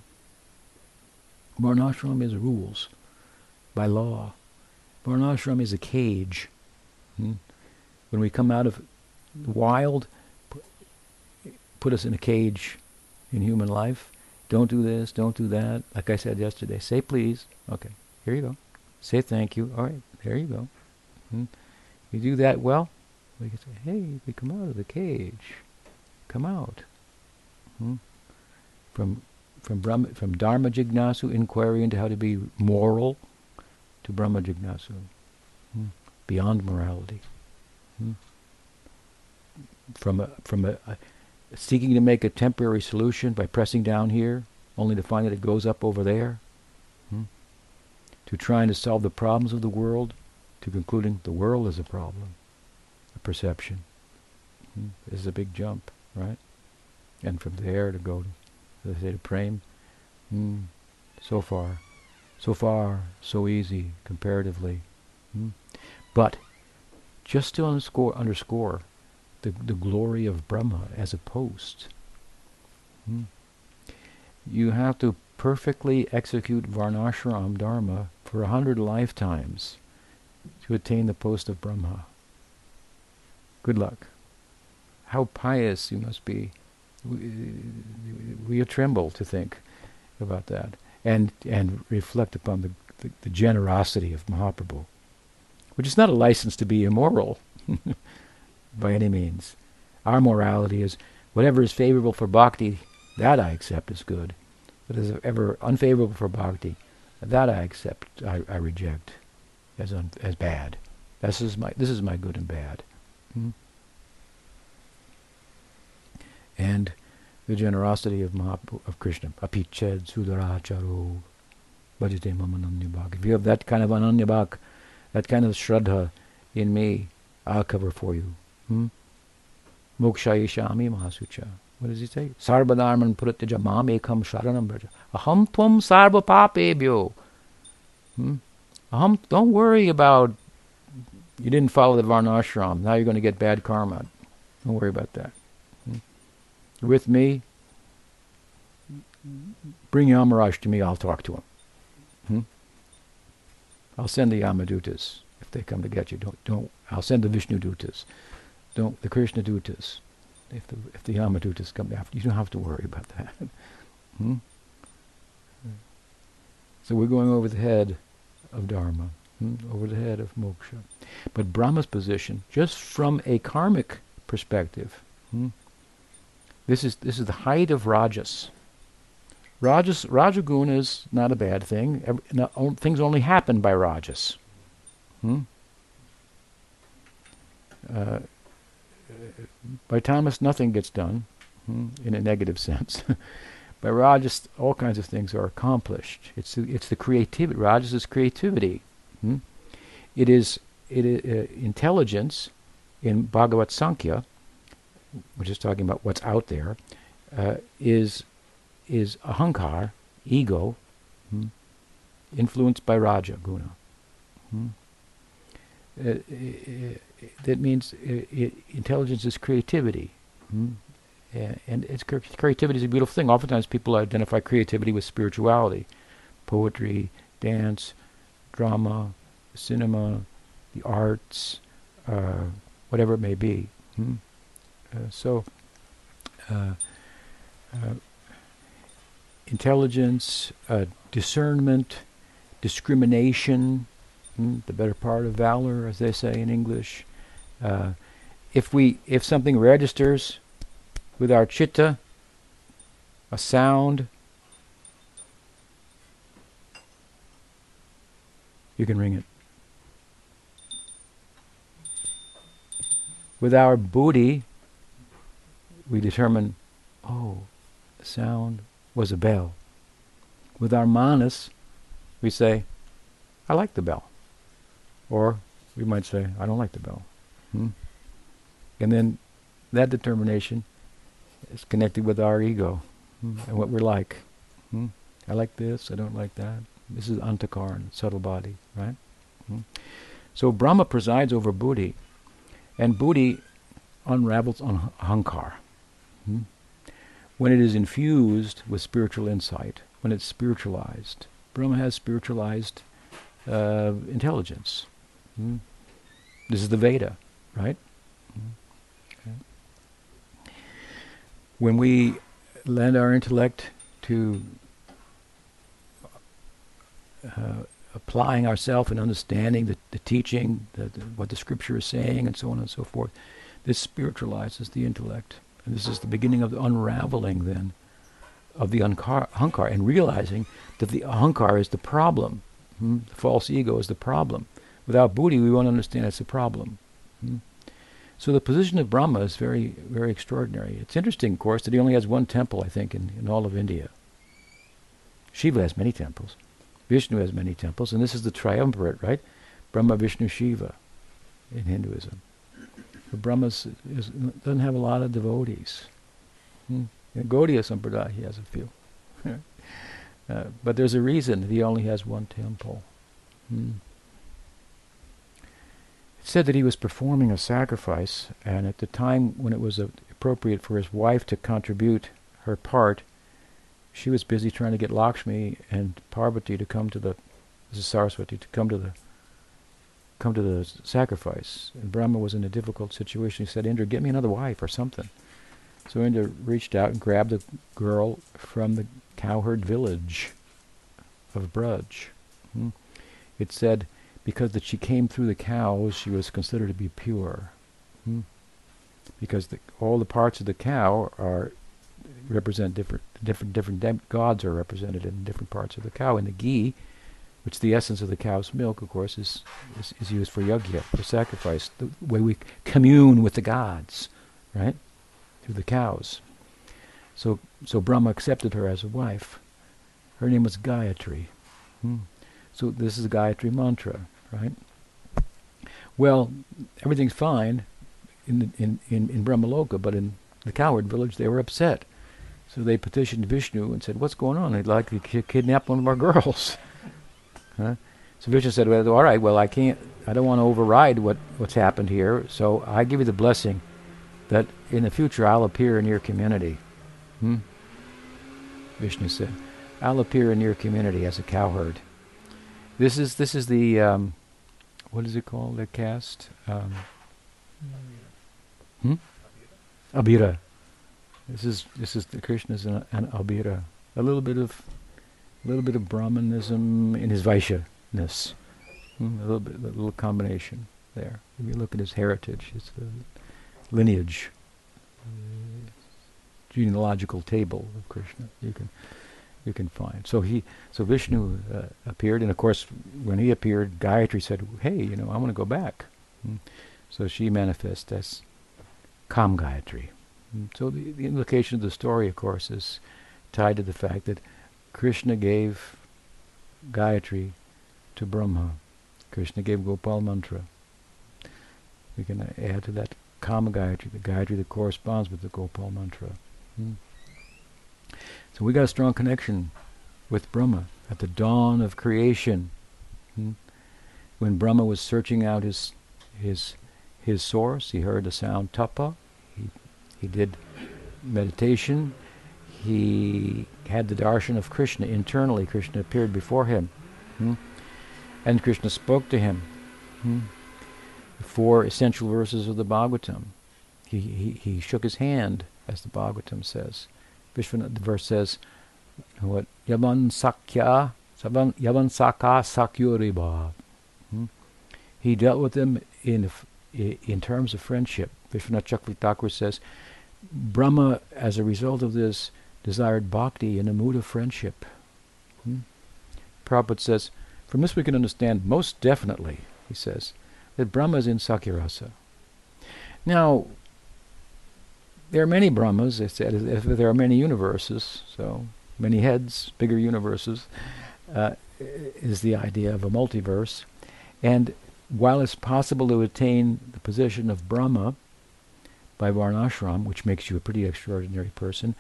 Speaker 1: Varnashram is rules by law. Varnashram is a cage. Hmm? When we come out of wild, put us in a cage in human life, don't do this, don't do that. Like I said yesterday, say please. Okay, here you go. Say thank you. All right, there you go. Hmm. You do that well, we can say, hey, we come out of the cage. Come out. Hmm. From from Brahma, from Dharma Jignasu, inquiry into how to be moral, to Brahma Jignasu, hmm. beyond morality. Hmm. From a from a, a seeking to make a temporary solution by pressing down here, only to find that it goes up over there, hmm? to trying to solve the problems of the world, to concluding the world is a problem, a perception. Hmm? This is a big jump, right? And from there to go to, as I say, to Prem, hmm, so far, so far, so easy comparatively. Hmm? But just to underscore, underscore the, the glory of Brahma as a post. Hmm. You have to perfectly execute Varnashram Dharma for a hundred lifetimes to attain the post of Brahma. Good luck. How pious you must be. We, we tremble to think about that and and reflect upon the, the, the generosity of Mahaprabhu, which is not a license to be immoral. [laughs] by any means. Our morality is whatever is favorable for bhakti, that I accept as good. But What is ever unfavorable for bhakti, that I accept, I, I reject as un, as bad. This is my this is my good and bad. Hmm? And the generosity of Mahaprabhu, of Krishna, apiched sudaracharo bhajate mamananyabhak. If you have that kind of ananyabhak, that kind of shraddha in me, I'll cover for you. Hmm? Mokshayishami Mahasucha. What does he say? Sarvadharman puratyaja mam ekam sharanam braja. Aham tvam sarva papebhyo. Hmm? Aham, don't worry about you didn't follow the varnashram. Now you're going to get bad karma. Don't worry about that. Hmm? With me, bring Yamaraj to me. I'll talk to him. Hmm? I'll send the Yamadutas if they come to get you. Don't don't. I'll send the Vishnu Dutas don't the Krishna dutas, if the if the Yamadutas come after, you don't have to worry about that. [laughs] hmm? So we're going over the head of Dharma, hmm? over the head of moksha. But Brahma's position, just from a karmic perspective, hmm? this is this is the height of rajas. Rajas rajaguna is not a bad thing. Every, not, things only happen by rajas. Hmm? Uh, by tamas, nothing gets done hmm, in a negative sense. [laughs] by rajas, all kinds of things are accomplished. It's the, it's the creativity. Rajas is creativity. Hmm? It is it uh, intelligence in Bhagavat Sankhya, which is talking about what's out there, uh, is is ahankar, ego, hmm, influenced by raja guna. Hmm. Uh, uh that means intelligence is creativity. Mm? And it's creativity is a beautiful thing. Oftentimes people identify creativity with spirituality, poetry, dance, drama, cinema, the arts, uh, whatever it may be. Hmm? Uh, so, uh, uh, intelligence, uh, discernment, discrimination, hmm? the better part of valor, as they say in English. Uh, if we, if something registers with our chitta, a sound, you can ring it. With our buddhi, we determine, oh, the sound was a bell. With our manas, we say, I like the bell. Or we might say, I don't like the bell. Hmm? And then that determination is connected with our ego hmm? and what we're like. Hmm? I like this, I don't like that. This is antakaran, subtle body, right? Hmm? So Brahma presides over buddhi, and buddhi unravels on Hankar. Hmm? When it is infused with spiritual insight, when it's spiritualized, Brahma has spiritualized uh, intelligence. Hmm? This is the Veda, right? Okay. When we lend our intellect to uh, applying ourselves and understanding the, the teaching, the, the, what the scripture is saying, and so on and so forth, this spiritualizes the intellect. And this is the beginning of the unraveling then of the ahankar and realizing that the ahankar is the problem. Hmm? The false ego is the problem. Without buddhi, we won't understand it's a problem. Hmm? So the position of Brahma is very, very extraordinary. It's interesting, of course, that he only has one temple, I think, in, in all of India. Shiva has many temples. Vishnu has many temples, and this is the triumvirate, right? Brahma, Vishnu, Shiva in Hinduism. But Brahma doesn't have a lot of devotees. Hmm. In Gaudiya Sampradaya, he has a few. [laughs] uh, but there's a reason that he only has one temple. Hmm. Said that he was performing a sacrifice, and at the time when it was appropriate for his wife to contribute her part, she was busy trying to get Lakshmi and Parvati to come to the, this is Saraswati, to come to the come to the sacrifice. And Brahma was in a difficult situation. He said, Indra, get me another wife or something. So Indra reached out and grabbed a girl from the cowherd village of Braj. Hmm. It said, because that she came through the cows, she was considered to be pure. Hmm. Because the, all the parts of the cow are represent different different different gods are represented in different parts of the cow. And the ghee which is the essence of the cow's milk, of course, is, is, is used for yajna, for sacrifice, the way we commune with the gods, right? Through the cows. So, so Brahma accepted her as a wife. Her name was Gayatri. Hmm. So this is a Gayatri mantra, right? Well, everything's fine in, in, in, in Brahmaloka, but in the cowherd village they were upset. So they petitioned Vishnu and said, what's going on? They'd like to kidnap one of our [laughs] girls. Huh? So Vishnu said, well, all right, well, I can't, I don't want to override what, what's happened here, so I give you the blessing that in the future I'll appear in your community. Hmm? Vishnu said, I'll appear in your community as a cowherd. This is this is the um, what is it called? The caste. Um, hmm? Abhira. This is this is the Krishna's an, an Abhira. A little bit of a little bit of Brahmanism in his Vaishya-ness. Mm, a little bit, a little combination there. If you look at his heritage, his lineage, genealogical table of Krishna, you can you can find. So he, so Vishnu uh, appeared, and of course, when he appeared, Gayatri said, "Hey, you know, I want to go back." Mm. So she manifests as Kam Gayatri. Mm. So the, the implication of the story, of course, is tied to the fact that Krishna gave Gayatri to Brahma. Krishna gave Gopal mantra. We can add to that Kama Gayatri, the Gayatri that corresponds with the Gopal mantra. Hmm. So we got a strong connection with Brahma at the dawn of creation. Hmm. When Brahma was searching out his his his source, he heard the sound tapa. He he did meditation. He had the darshan of Krishna internally. Krishna appeared before him. Hmm? And Krishna spoke to him. Hmm? The four essential verses of the Bhagavatam. He, he, he shook his hand, as the Bhagavatam says. Vishwanath, the verse says, what? Yavan Sakya, Yavan Saka Sakyuriba. Hmm? He dealt with them in, in terms of friendship. Vishwanath Chakravarti says, Brahma, as a result of this, desired bhakti in a mood of friendship. Hmm? Prabhupada says, from this we can understand most definitely, he says, that Brahma is in Sakhyarasa. Now, there are many Brahmas, as there are many universes, so many heads, bigger universes, uh, is the idea of a multiverse. And while it's possible to attain the position of Brahma by Varnashram, which makes you a pretty extraordinary person,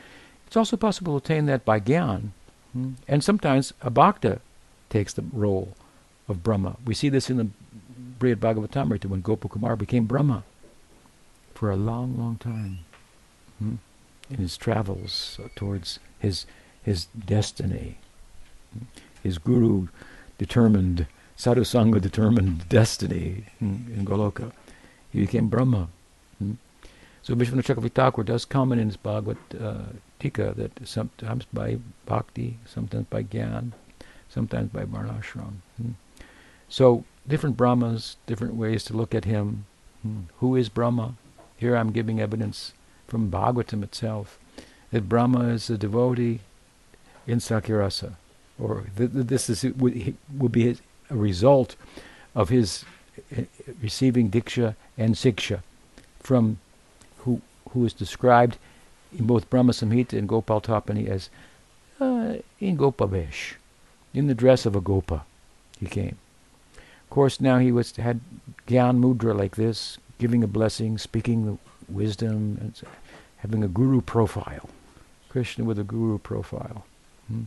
Speaker 1: it's also possible to attain that by Gyan. Hmm? And sometimes a Bhakta takes the role of Brahma. We see this in the Brihad Bhagavatamrita when Gopakumar became Brahma for a long, long time hmm? in his travels towards his his destiny. Hmm? His guru determined, sadhusanga determined destiny hmm, in Goloka. He became Brahma. Hmm? So Vishwanath Chakravarti does comment in his Bhagavad uh, Tika that sometimes by bhakti, sometimes by gyan, sometimes by varnashram. Hmm. So different Brahmas, different ways to look at him. Hmm. Who is Brahma? Here I'm giving evidence from Bhagavatam itself that Brahma is a devotee in Sakhyarasa, or th- th- this is would, would be his, a result of his uh, receiving diksha and siksha from who who is described in both Brahma Samhita and Gopal Tapani as uh, in Gopavesh, in the dress of a Gopa, he came. Of course, now he was had Gyan Mudra like this, giving a blessing, speaking wisdom, and having a guru profile. Krishna with a guru profile. Hmm?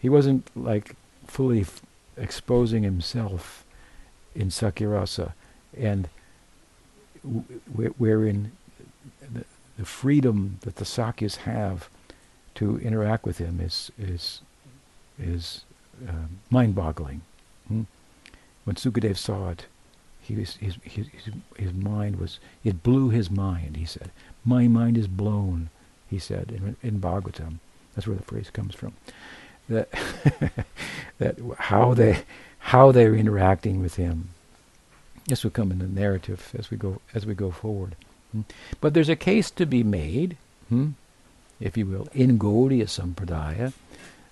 Speaker 1: He wasn't like fully f- exposing himself in Sakhyarasa, and w- wherein the, the freedom that the Sakyas have to interact with him is is is uh, mind-boggling. Hmm? When Sukadev saw it, he was, his, his, his mind was, it blew his mind, he said. My mind is blown, he said in, in Bhagavatam. That's where the phrase comes from. That, [laughs] that how, they, how they're interacting with him. This will come in the narrative as we go, as we go forward. Hmm? But there's a case to be made, hmm, if you will, in Gaudiya Sampradaya,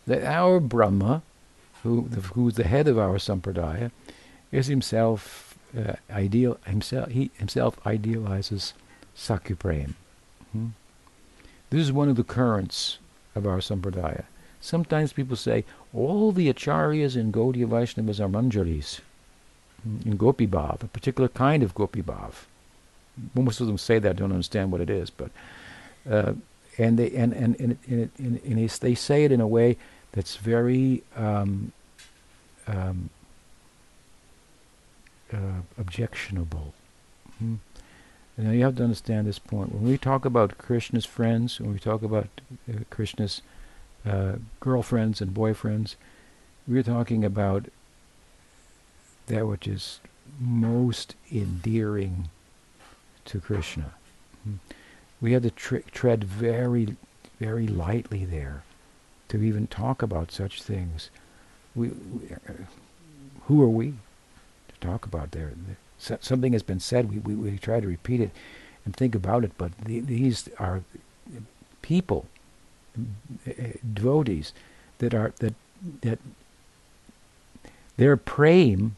Speaker 1: that our Brahma, who, who's the head of our Sampradaya, is himself uh, ideal. Himself, he himself idealizes Sakhya Hmm? This is one of the currents of our Sampradaya. Sometimes people say, all the acharyas in Gaudiya Vaishnavas are manjaris, hmm, in Gopi Bhav, a particular kind of Gopi Bhav most of them say that don't understand what it is, but uh, and they and and and, and, and, and they say it in a way that's very um, um, uh, objectionable. Hmm? Now you have to understand this point. When we talk about Krishna's friends, when we talk about uh, Krishna's uh, girlfriends and boyfriends, we're talking about that which is most endearing to Krishna. Hmm. We have to tread very, very lightly there to even talk about such things. We, we uh, who are we talk about there? So, something has been said. We, we, we try to repeat it and think about it, but the, these are people, devotees, that are that that their praying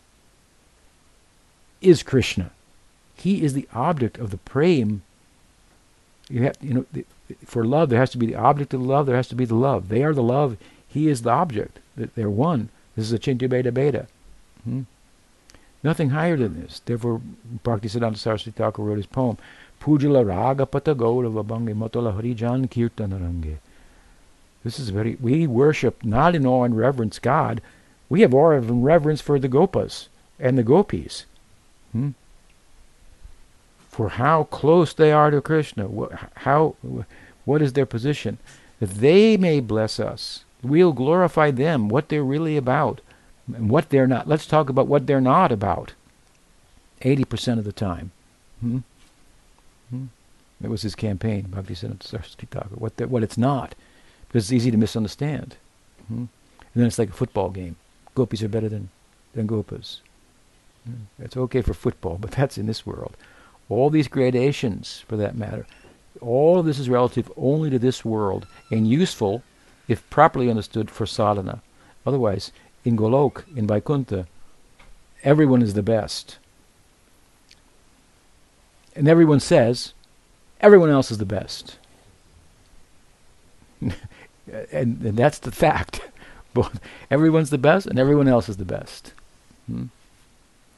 Speaker 1: is Krishna. He is the object of the prem. You have, you know, the, for love there has to be the object of the love. There has to be the love. They are the love. He is the object. They're one. This is Achintya Bhedabheda. Hmm? Nothing higher than this. Therefore, Bhaktisiddhanta Saraswati Thakur wrote his poem, Pujala Raga Pata Gaurava Bhangi Matala Harijan Kirtanarange. This is very, we worship not in awe and reverence God, we have awe and reverence for the Gopas and the Gopis. Hmm? for how close they are to Krishna, how, what is their position, that they may bless us. We'll glorify them, what they're really about, And what they're not. Let's talk about what they're not about. 80% of the time. Hmm? Hmm? That was his campaign, Saraswati Thakur. What, what it's not, because it's easy to misunderstand. Hmm? And then it's like a football game. Gopis are better than, than gopas. Hmm? It's okay for football, but [laughs] that's in this world. All these gradations, for that matter, all of this is relative only to this world and useful if properly understood for sadhana. Otherwise, in Golok, in Vaikuntha, everyone is the best. And everyone says, everyone else is the best. [laughs] and, and, that's the fact. [laughs] Both everyone's the best and everyone else is the best. Hmm?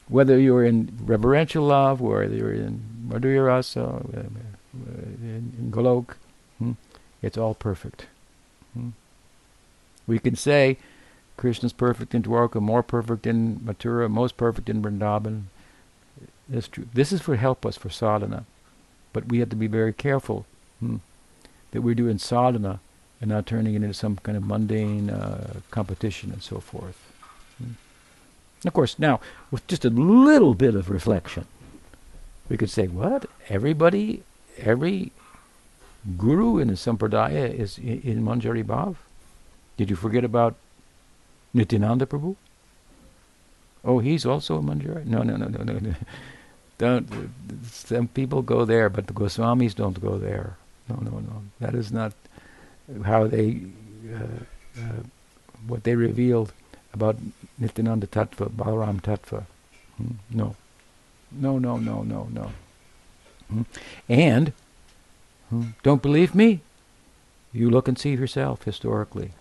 Speaker 1: Whether you're in reverential love, whether you're in Madhurya Rasa, in, in Golok, hmm? it's all perfect. Hmm? We can say Krishna's perfect in Dwarka, more perfect in Mathura, most perfect in Vrindavan. That's true. This is for help us for sadhana. But we have to be very careful hmm, that we're doing sadhana and not turning it into some kind of mundane uh, competition and so forth. Hmm. Of course, now, with just a little bit of reflection, we could say, what? Everybody, every guru in the Sampradaya is in, in Manjari Bhav? Did you forget about Nityananda Prabhu? Oh, he's also a Manjari? No, no, no, no, no. no. Don't. Some people go there, but the Goswamis don't go there. No, no, no. That is not how they, uh, uh, what they revealed about Nityananda Tattva, Balaram Tattva. Hmm? No. No, no, no, no, no. Hmm? And, hmm, don't believe me? You look and see yourself historically.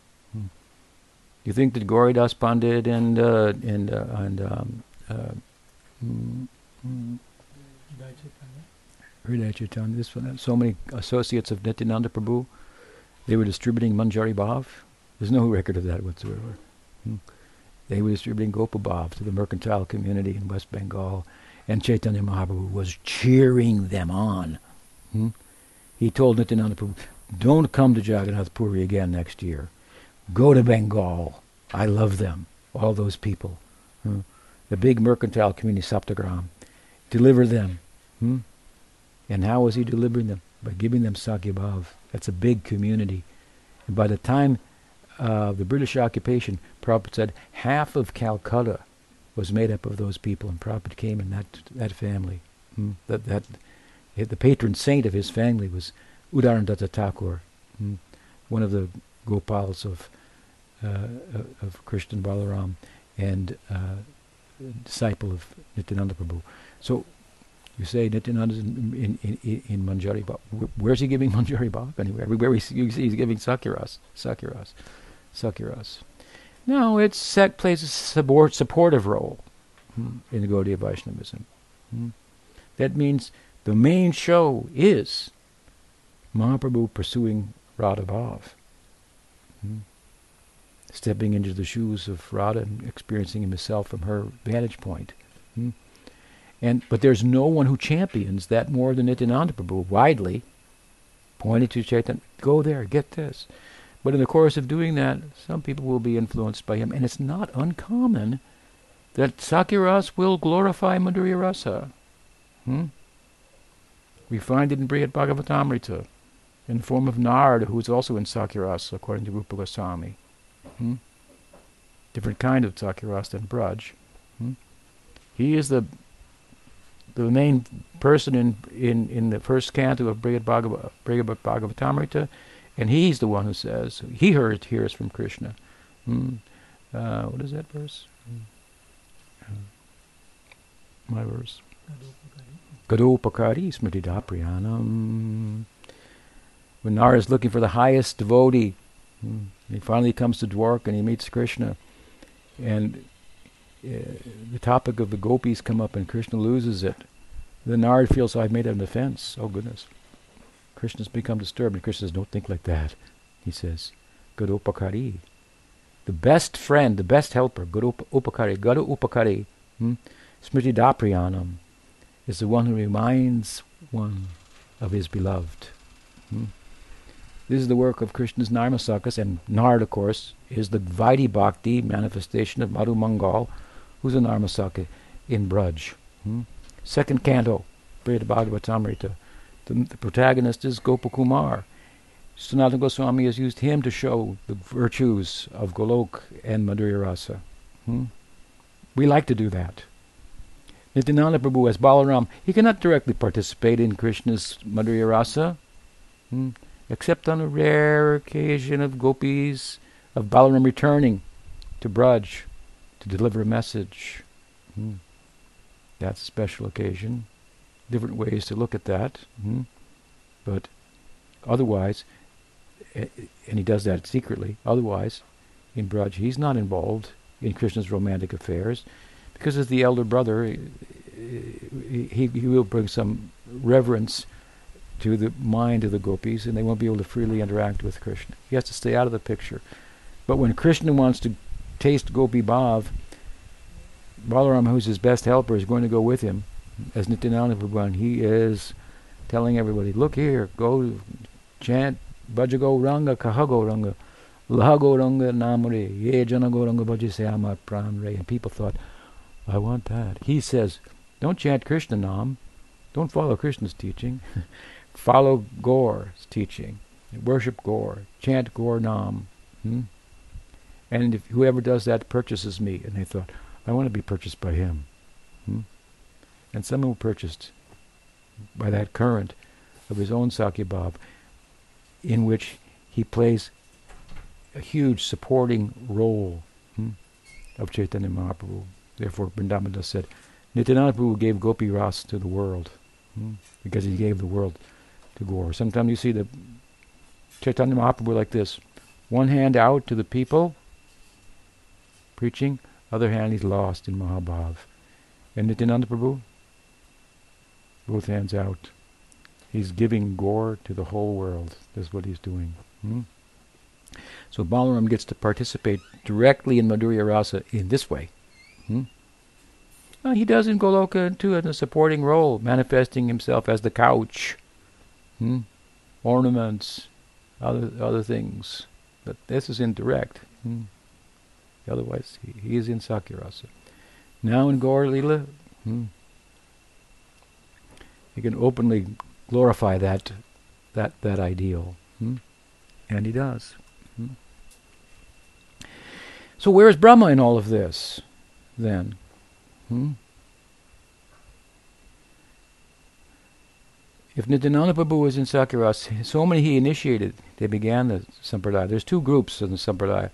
Speaker 1: You think that Gauridas Pandit and uh, and uh, and um, uh, Hriday Chaitanya, this one, so many associates of Nityananda Prabhu, they were distributing Manjari Bhav. There's no record of that whatsoever. Hmm. They were distributing Gopa Bhav to the mercantile community in West Bengal, and Chaitanya Mahaprabhu was cheering them on. Hmm. He told Nityananda Prabhu, don't come to Jagannath Puri again next year. Go to Bengal. I love them, all those people. Hmm. The big mercantile community, Saptagram. Deliver them. Hmm. And how was he delivering them? By giving them Sakhyabhav. That's a big community. And by the time uh, the British occupation, Prabhupada said half of Calcutta was made up of those people, and Prabhupada came in that that family. Hmm? That that the patron saint of his family was Udarandatta Thakur, hmm? one of the Gopals of of Krishna Balaram, and uh, disciple of Nityananda Prabhu. So you say Nityananda is in, in, in, in Manjari Bhav. Where's he giving [laughs] Manjari Bhav? Anywhere. Everywhere we see, you see he's giving Sakiras. Sakiras. Sakiras. No, it plays a support, supportive role hmm, in the Gaudiya Vaishnavism. Hmm. That means the main show is Mahaprabhu pursuing Radha Bhav. Hmm. Stepping into the shoes of Radha and experiencing himself from her vantage point. Hmm. And but there's no one who champions that more than Nityananda Prabhu widely, pointing to Chaitanya, go there, get this. But in the course of doing that, some people will be influenced by him, and it's not uncommon that Sakiras will glorify Madhurya Rasa. Hmm? We find it in Brihad Bhagavatamrita, in the form of Narad, who is also in Sakiras, according to Rupa Goswami. Hmm? Different kind of Sakiras than Braj. Hmm? He is the the main person in, in, in the first canto of Brihad Bhagav- Bhagavatamrita, and he's the one who says, he heard, hears from Krishna. Hmm. Uh, what is that verse? Uh, my verse. Gadopakari smritidapriyanam. When Nara is looking for the highest devotee, hmm, he finally comes to Dwarka and he meets Krishna. And uh, the topic of the gopis come up and Krishna loses it. The Narad feels I've made an offense. Oh goodness. Krishna's become disturbed and Krishna says, don't think like that. He says, Guru Upakari. The best friend, the best helper, Guru Upakari, Guru Upakari, hmm? Smriti Dapriyanam, is the one who reminds one of his beloved. Hmm? This is the work of Krishna's Narmasakas, and Narad, of course, is the Vaidhi Bhakti manifestation of Madhu Mangal, who's a Narmasaka in Braj. Hmm? Second canto, Brihad Bhagavatamrita. The, the protagonist is Gopakumar. Sanatana Goswami has used him to show the virtues of Golok and Madhurya Rasa. Hmm? We like to do that. Nityananda Prabhu as Balaram, he cannot directly participate in Krishna's Madhurya Rasa, hmm? Except on a rare occasion of gopis, of Balaram returning to Braj to deliver a message. Hmm? That's a special occasion. Different ways to look at that. Hmm? But otherwise, and he does that secretly. Otherwise, in Braj, he's not involved in Krishna's romantic affairs, because as the elder brother, he, he will bring some reverence to the mind of the gopis, and they won't be able to freely interact with Krishna. He has to stay out of the picture. But when Krishna wants to taste Gopi Bhav, Balaram, who's his best helper, is going to go with him as Nityananda Prabhu. He is telling everybody, look here, go chant Bhaja Gauranga Kaha Gauranga Laha Gauranga Namare Ye Jana Gauranga Amar Pran And people thought, I want that. He says, don't chant Krishna Nam. Don't follow Krishna's teaching. [laughs] follow Gaur's teaching. Worship Gaur. Chant Gaur Nam. Hmm? And if whoever does that purchases me. And they thought, I want to be purchased by him. Hmm? And someone purchased by that current of his own Sakhyabhav in which he plays a huge supporting role hmm, of Chaitanya Mahaprabhu. Therefore, Vrindavan said, Nityananda Prabhu gave Gopi Ras to the world hmm, because he gave the world to Gaur. Sometimes you see the Chaitanya Mahaprabhu like this one hand out to the people, preaching, other hand he's lost in Mahabhav. And Nityananda Prabhu, both hands out. He's giving Gaur to the whole world. That's what he's doing. Hmm? So Balaram gets to participate directly in Madhurya Rasa in this way. Hmm? Uh, he does in Goloka too in a supporting role, manifesting himself as the couch, hmm? ornaments, other other things. But this is indirect. Hmm? Otherwise, he, he, is in Sakhyarasa. Now in Gaur Lila, hmm, he can openly glorify that that that ideal. Hmm? And he does. Hmm? So where is Brahma in all of this, then? If Nityananda Prabhu was in Sakiras, so many he initiated, they began the Sampradaya. There's two groups in the Sampradaya.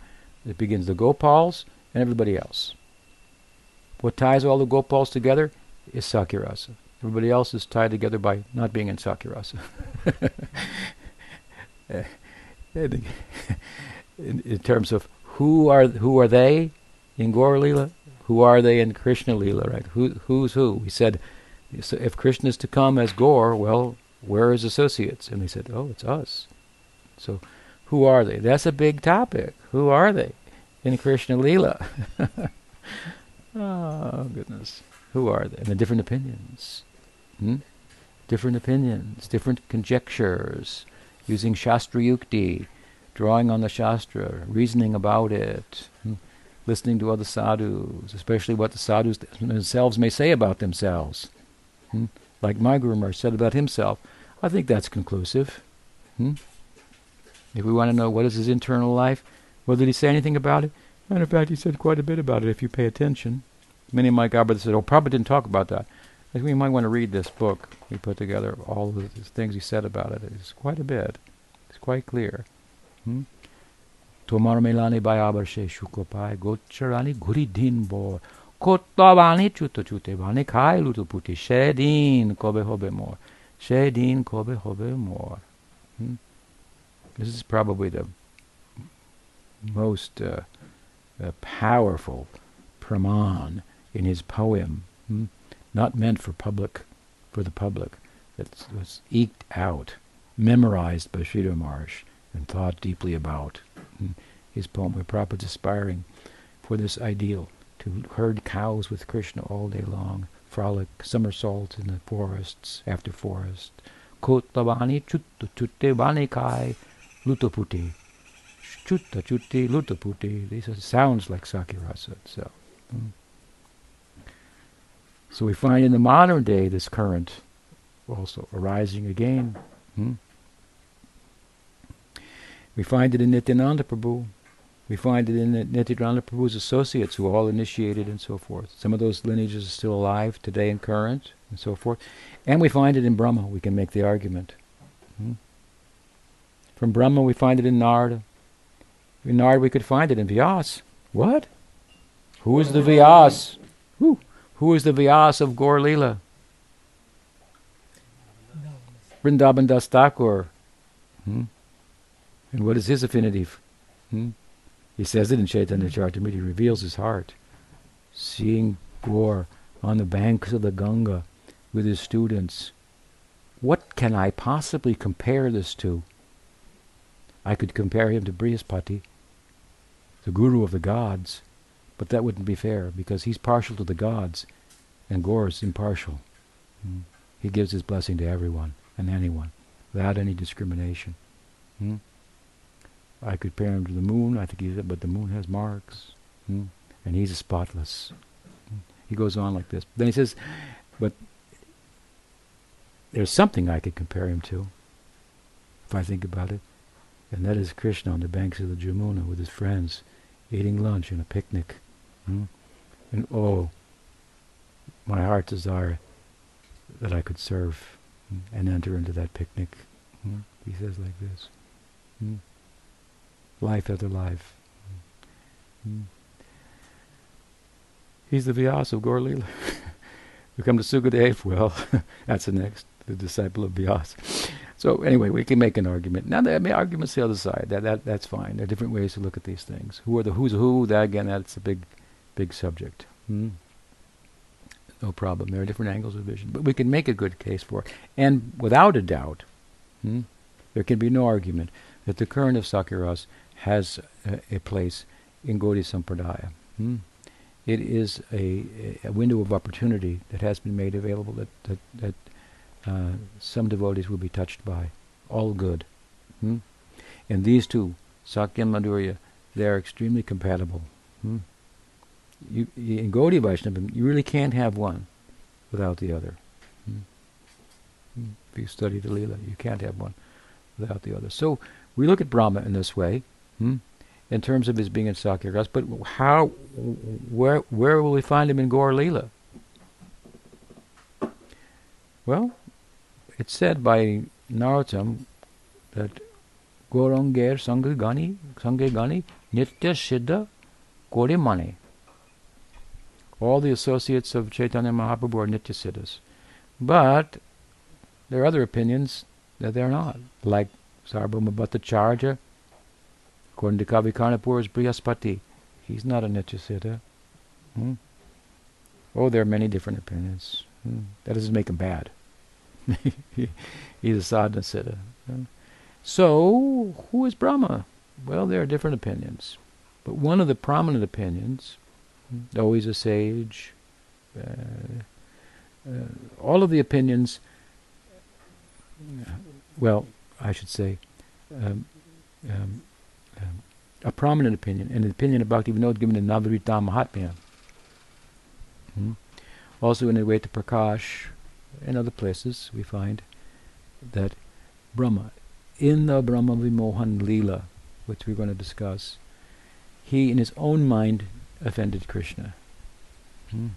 Speaker 1: It begins the Gopals and everybody else. What ties all the Gopals together is Sakhyarasa. Everybody else is tied together by not being in Sakhyarasa. [laughs] in, in, terms of who are who are they in Gaur who are they in Krishna Lila, right? Who who's who? We said so if Krishna is to come as Gaur, well, where are his associates? And they said, oh, it's us. So who are they? That's a big topic. Who are they in Krishna Lila? [laughs] oh goodness, who are they? And the different opinions. Hmm? Different opinions, different conjectures, using Shastra Yukti, drawing on the Shastra, reasoning about it, hmm? listening to other sadhus, especially what the sadhus themselves may say about themselves. Hmm? Like my Maharaj said about himself. I think that's conclusive. Hmm? If we want to know what is his internal life, well, did he say anything about it? Matter of fact, he said quite a bit about it if you pay attention. Many of my God said, oh, probably didn't talk about that. I think we might want to read this book. We put together all the things he said about it. It's quite a bit. It's quite clear. Hmm? Tomar melani shukopai gocharani guri din bo kotabani chuto chute bani kai lutu puti shedin kobe hobe more. Shedin kobe hobe more. Hmm? This is probably the most uh, uh, powerful praman in his poem. Hmm? not meant for public, for the public. It was eked out, memorized by Sridhar Maharaj, and thought deeply about. And his poem, where Prabhupada's aspiring for this ideal, to herd cows with Krishna all day long, frolic, somersault in the forests after forest. Kotlavani chutta chutte vani kai, Lutoputi. Chutta Chutti Lutoputi. These are sounds like Sakhyarasa itself. Hmm. So we find in the modern day this current also arising again. Hmm? We find it in Nityananda Prabhu. We find it in Nityananda Prabhu's associates who all initiated and so forth. Some of those lineages are still alive today and current and so forth. And we find it in Brahma. We can make the argument. Hmm? From Brahma we find it in Narada. In Narada we could find it in Vyas. What? Who is the Vyas? Who? Who is the Vyas of Gaur? Vrindavan Das Thakur. Hmm? And what is his affinity? Hmm? He says it in Chaitanya Charitamrita. He reveals his heart. Seeing Gaur on the banks of the Ganga with his students. What can I possibly compare this to? I could compare him to Brihaspati, the guru of the gods, but that wouldn't be fair because he's partial to the gods and Gaur is impartial. Hmm? He gives his blessing to everyone and anyone without any discrimination. Hmm? I could compare him to the moon. I think he's, but the moon has marks, hmm? and he's spotless. Hmm? He goes on like this. Then he says, but there's something I could compare him to, if I think about it, and that is Krishna on the banks of the Jamuna with his friends, eating lunch and a picnic. Hmm? And oh, my heart desire that I could serve and enter into that picnic. Hmm? He says like this. Life after life. Hmm? He's the Vyas of Gaur Lila. [laughs] we come to Sukadev, well, [laughs] that's the next, the disciple of Vyas. So anyway, we can make an argument. Now, the I mean, argument's the other side. That, that that's fine. There are different ways to look at these things. Who are the who's who? That again, that's a big, big subject. Hmm? no problem. There are different angles of vision, but we can make a good case for it. And without a doubt, hmm, there can be no argument that the current of Sakiras has a, a place in Gaudiya Sampradaya. Hmm. It is a, a, window of opportunity that has been made available that, that, that uh, some devotees will be touched by. All good. Hmm. And these two, Sakhya and Madhurya, they are extremely compatible. Hmm you, in Gaudiya Vaishnavism, you really can't have one without the other. Hmm. Hmm. If you study the Leela, you can't have one without the other. So we look at Brahma in this way, hmm, in terms of his being in Sakhya but how, where, where will we find him in Gaur Leela? Well, it's said by Narottam that Gauranger Sangagani, Sangagani, Nitya Siddha Mani all the associates of Chaitanya Mahaprabhu are Nityasiddhas. But there are other opinions that they're not, like Sarvabhauma Bhattacharya, according to Kavi Karnapur, is Brihaspati. He's not a Nityasiddha. Hmm? Oh, there are many different opinions. Hmm? That doesn't make him bad. [laughs] He's a sadhana siddha. Hmm? So, who is Brahma? Well, there are different opinions. But one of the prominent opinions always a sage. Uh, uh, all of the opinions, well, I should say, um, um, a prominent opinion, and an opinion about even though given in Navarita Mahatmya. Hmm? Also, in the way to Prakash and other places, we find that Brahma, in the Brahma Vimohan Leela, which we're going to discuss, he in his own mind offended Krishna. Hmm.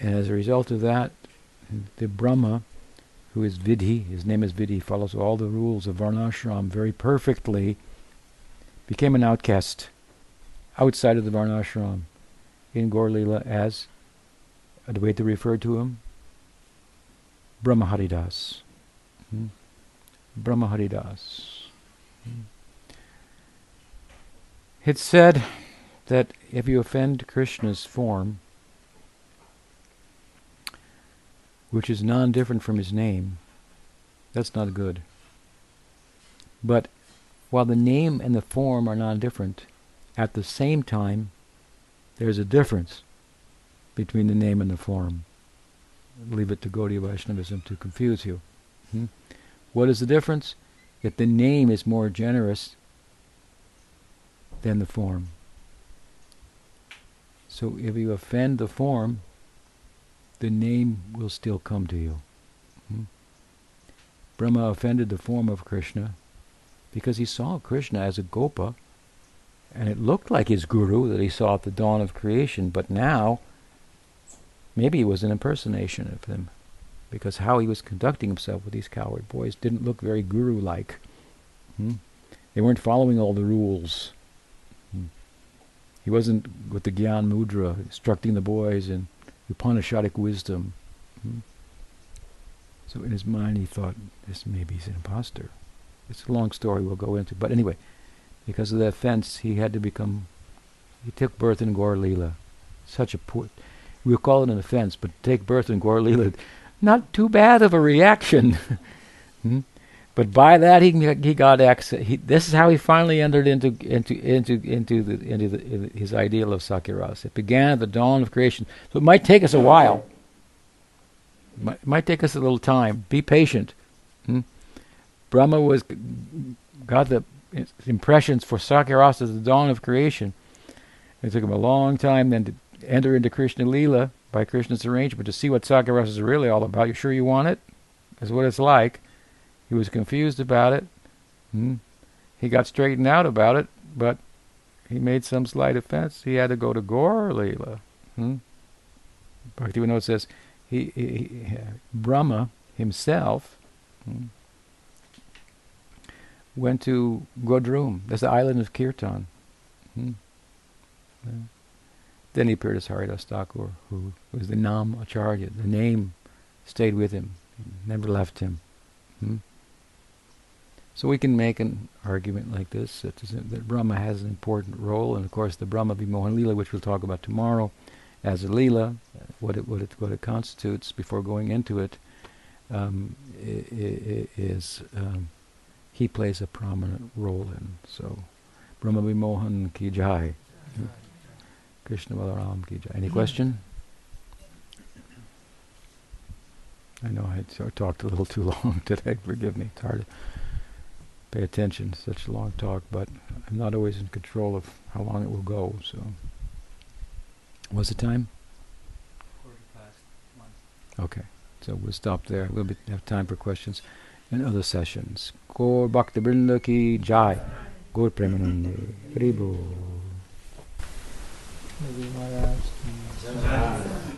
Speaker 1: And as a result of that, the Brahma, who is Vidhi, his name is Vidhi, follows all the rules of Varnashram very perfectly, became an outcast outside of the Varnashram in Gaur as Advaita referred to him, Brahma Haridas. Hmm? Brahma Haridas. Hmm. It's said that if you offend Krishna's form, which is non different from his name, that's not good. But while the name and the form are non different, at the same time, there's a difference between the name and the form. leave it to Gaudiya Vaishnavism to confuse you. Hmm? What is the difference? That the name is more generous than the form. So if you offend the form, the name will still come to you. Hmm? Brahma offended the form of Krishna because he saw Krishna as a gopa, and it looked like his guru that he saw at the dawn of creation, but now maybe it was an impersonation of him because how he was conducting himself with these coward boys didn't look very guru-like. Hmm? They weren't following all the rules. Hmm? He wasn't with the Gyan Mudra instructing the boys in Upanishadic wisdom. Hmm? So in his mind he thought, this maybe he's an impostor. It's a long story we'll go into. But anyway, because of the offense, he had to become, he took birth in Gaur. Such a poor, we'll call it an offense, but take birth in Gaur not too bad of a reaction. [laughs] hmm? But by that he he got access. He, this is how he finally entered into into into into the into the, his ideal of Sakyaras. It began at the dawn of creation. So it might take us a while. It might, might take us a little time. Be patient. Hmm? Brahma was got the impressions for Sakyaras as the dawn of creation. It took him a long time then to enter into Krishna Lila by Krishna's arrangement to see what Sakyaras is really all about. You sure you want it? Is what it's like. He was confused about it. Hmm. He got straightened out about it, but he made some slight offense. He had to go to Gaur Leela. Hmm. Bhaktivinoda says he, he, he, Brahma himself hmm, went to Godrum. That's the island of Kirtan. Hmm. Then he appeared as Haridas Thakur, who was the Nam Acharya. The name stayed with him, never left him. Hmm? So we can make an argument like this that, that Brahma has an important role, and of course the Brahma Vimohan Leela, which we'll talk about tomorrow, as a Leela, what it what it what it constitutes before going into it, um, is um, he plays a prominent role in. So, Brahma Vimohan ki jai. Krishna Balaram ki jai. Any question? I know I talked a little too long [laughs] today. Forgive me. It's hard pay attention to such a long talk, but I'm not always in control of how long it will go. So, what's the time?
Speaker 2: Quarter past one.
Speaker 1: Okay, so we'll stop there. We'll be, have time for questions in other sessions. Gaur Bhakti Brinda ki Jai. Gaur Premanande. Haribol.
Speaker 3: Maharaj.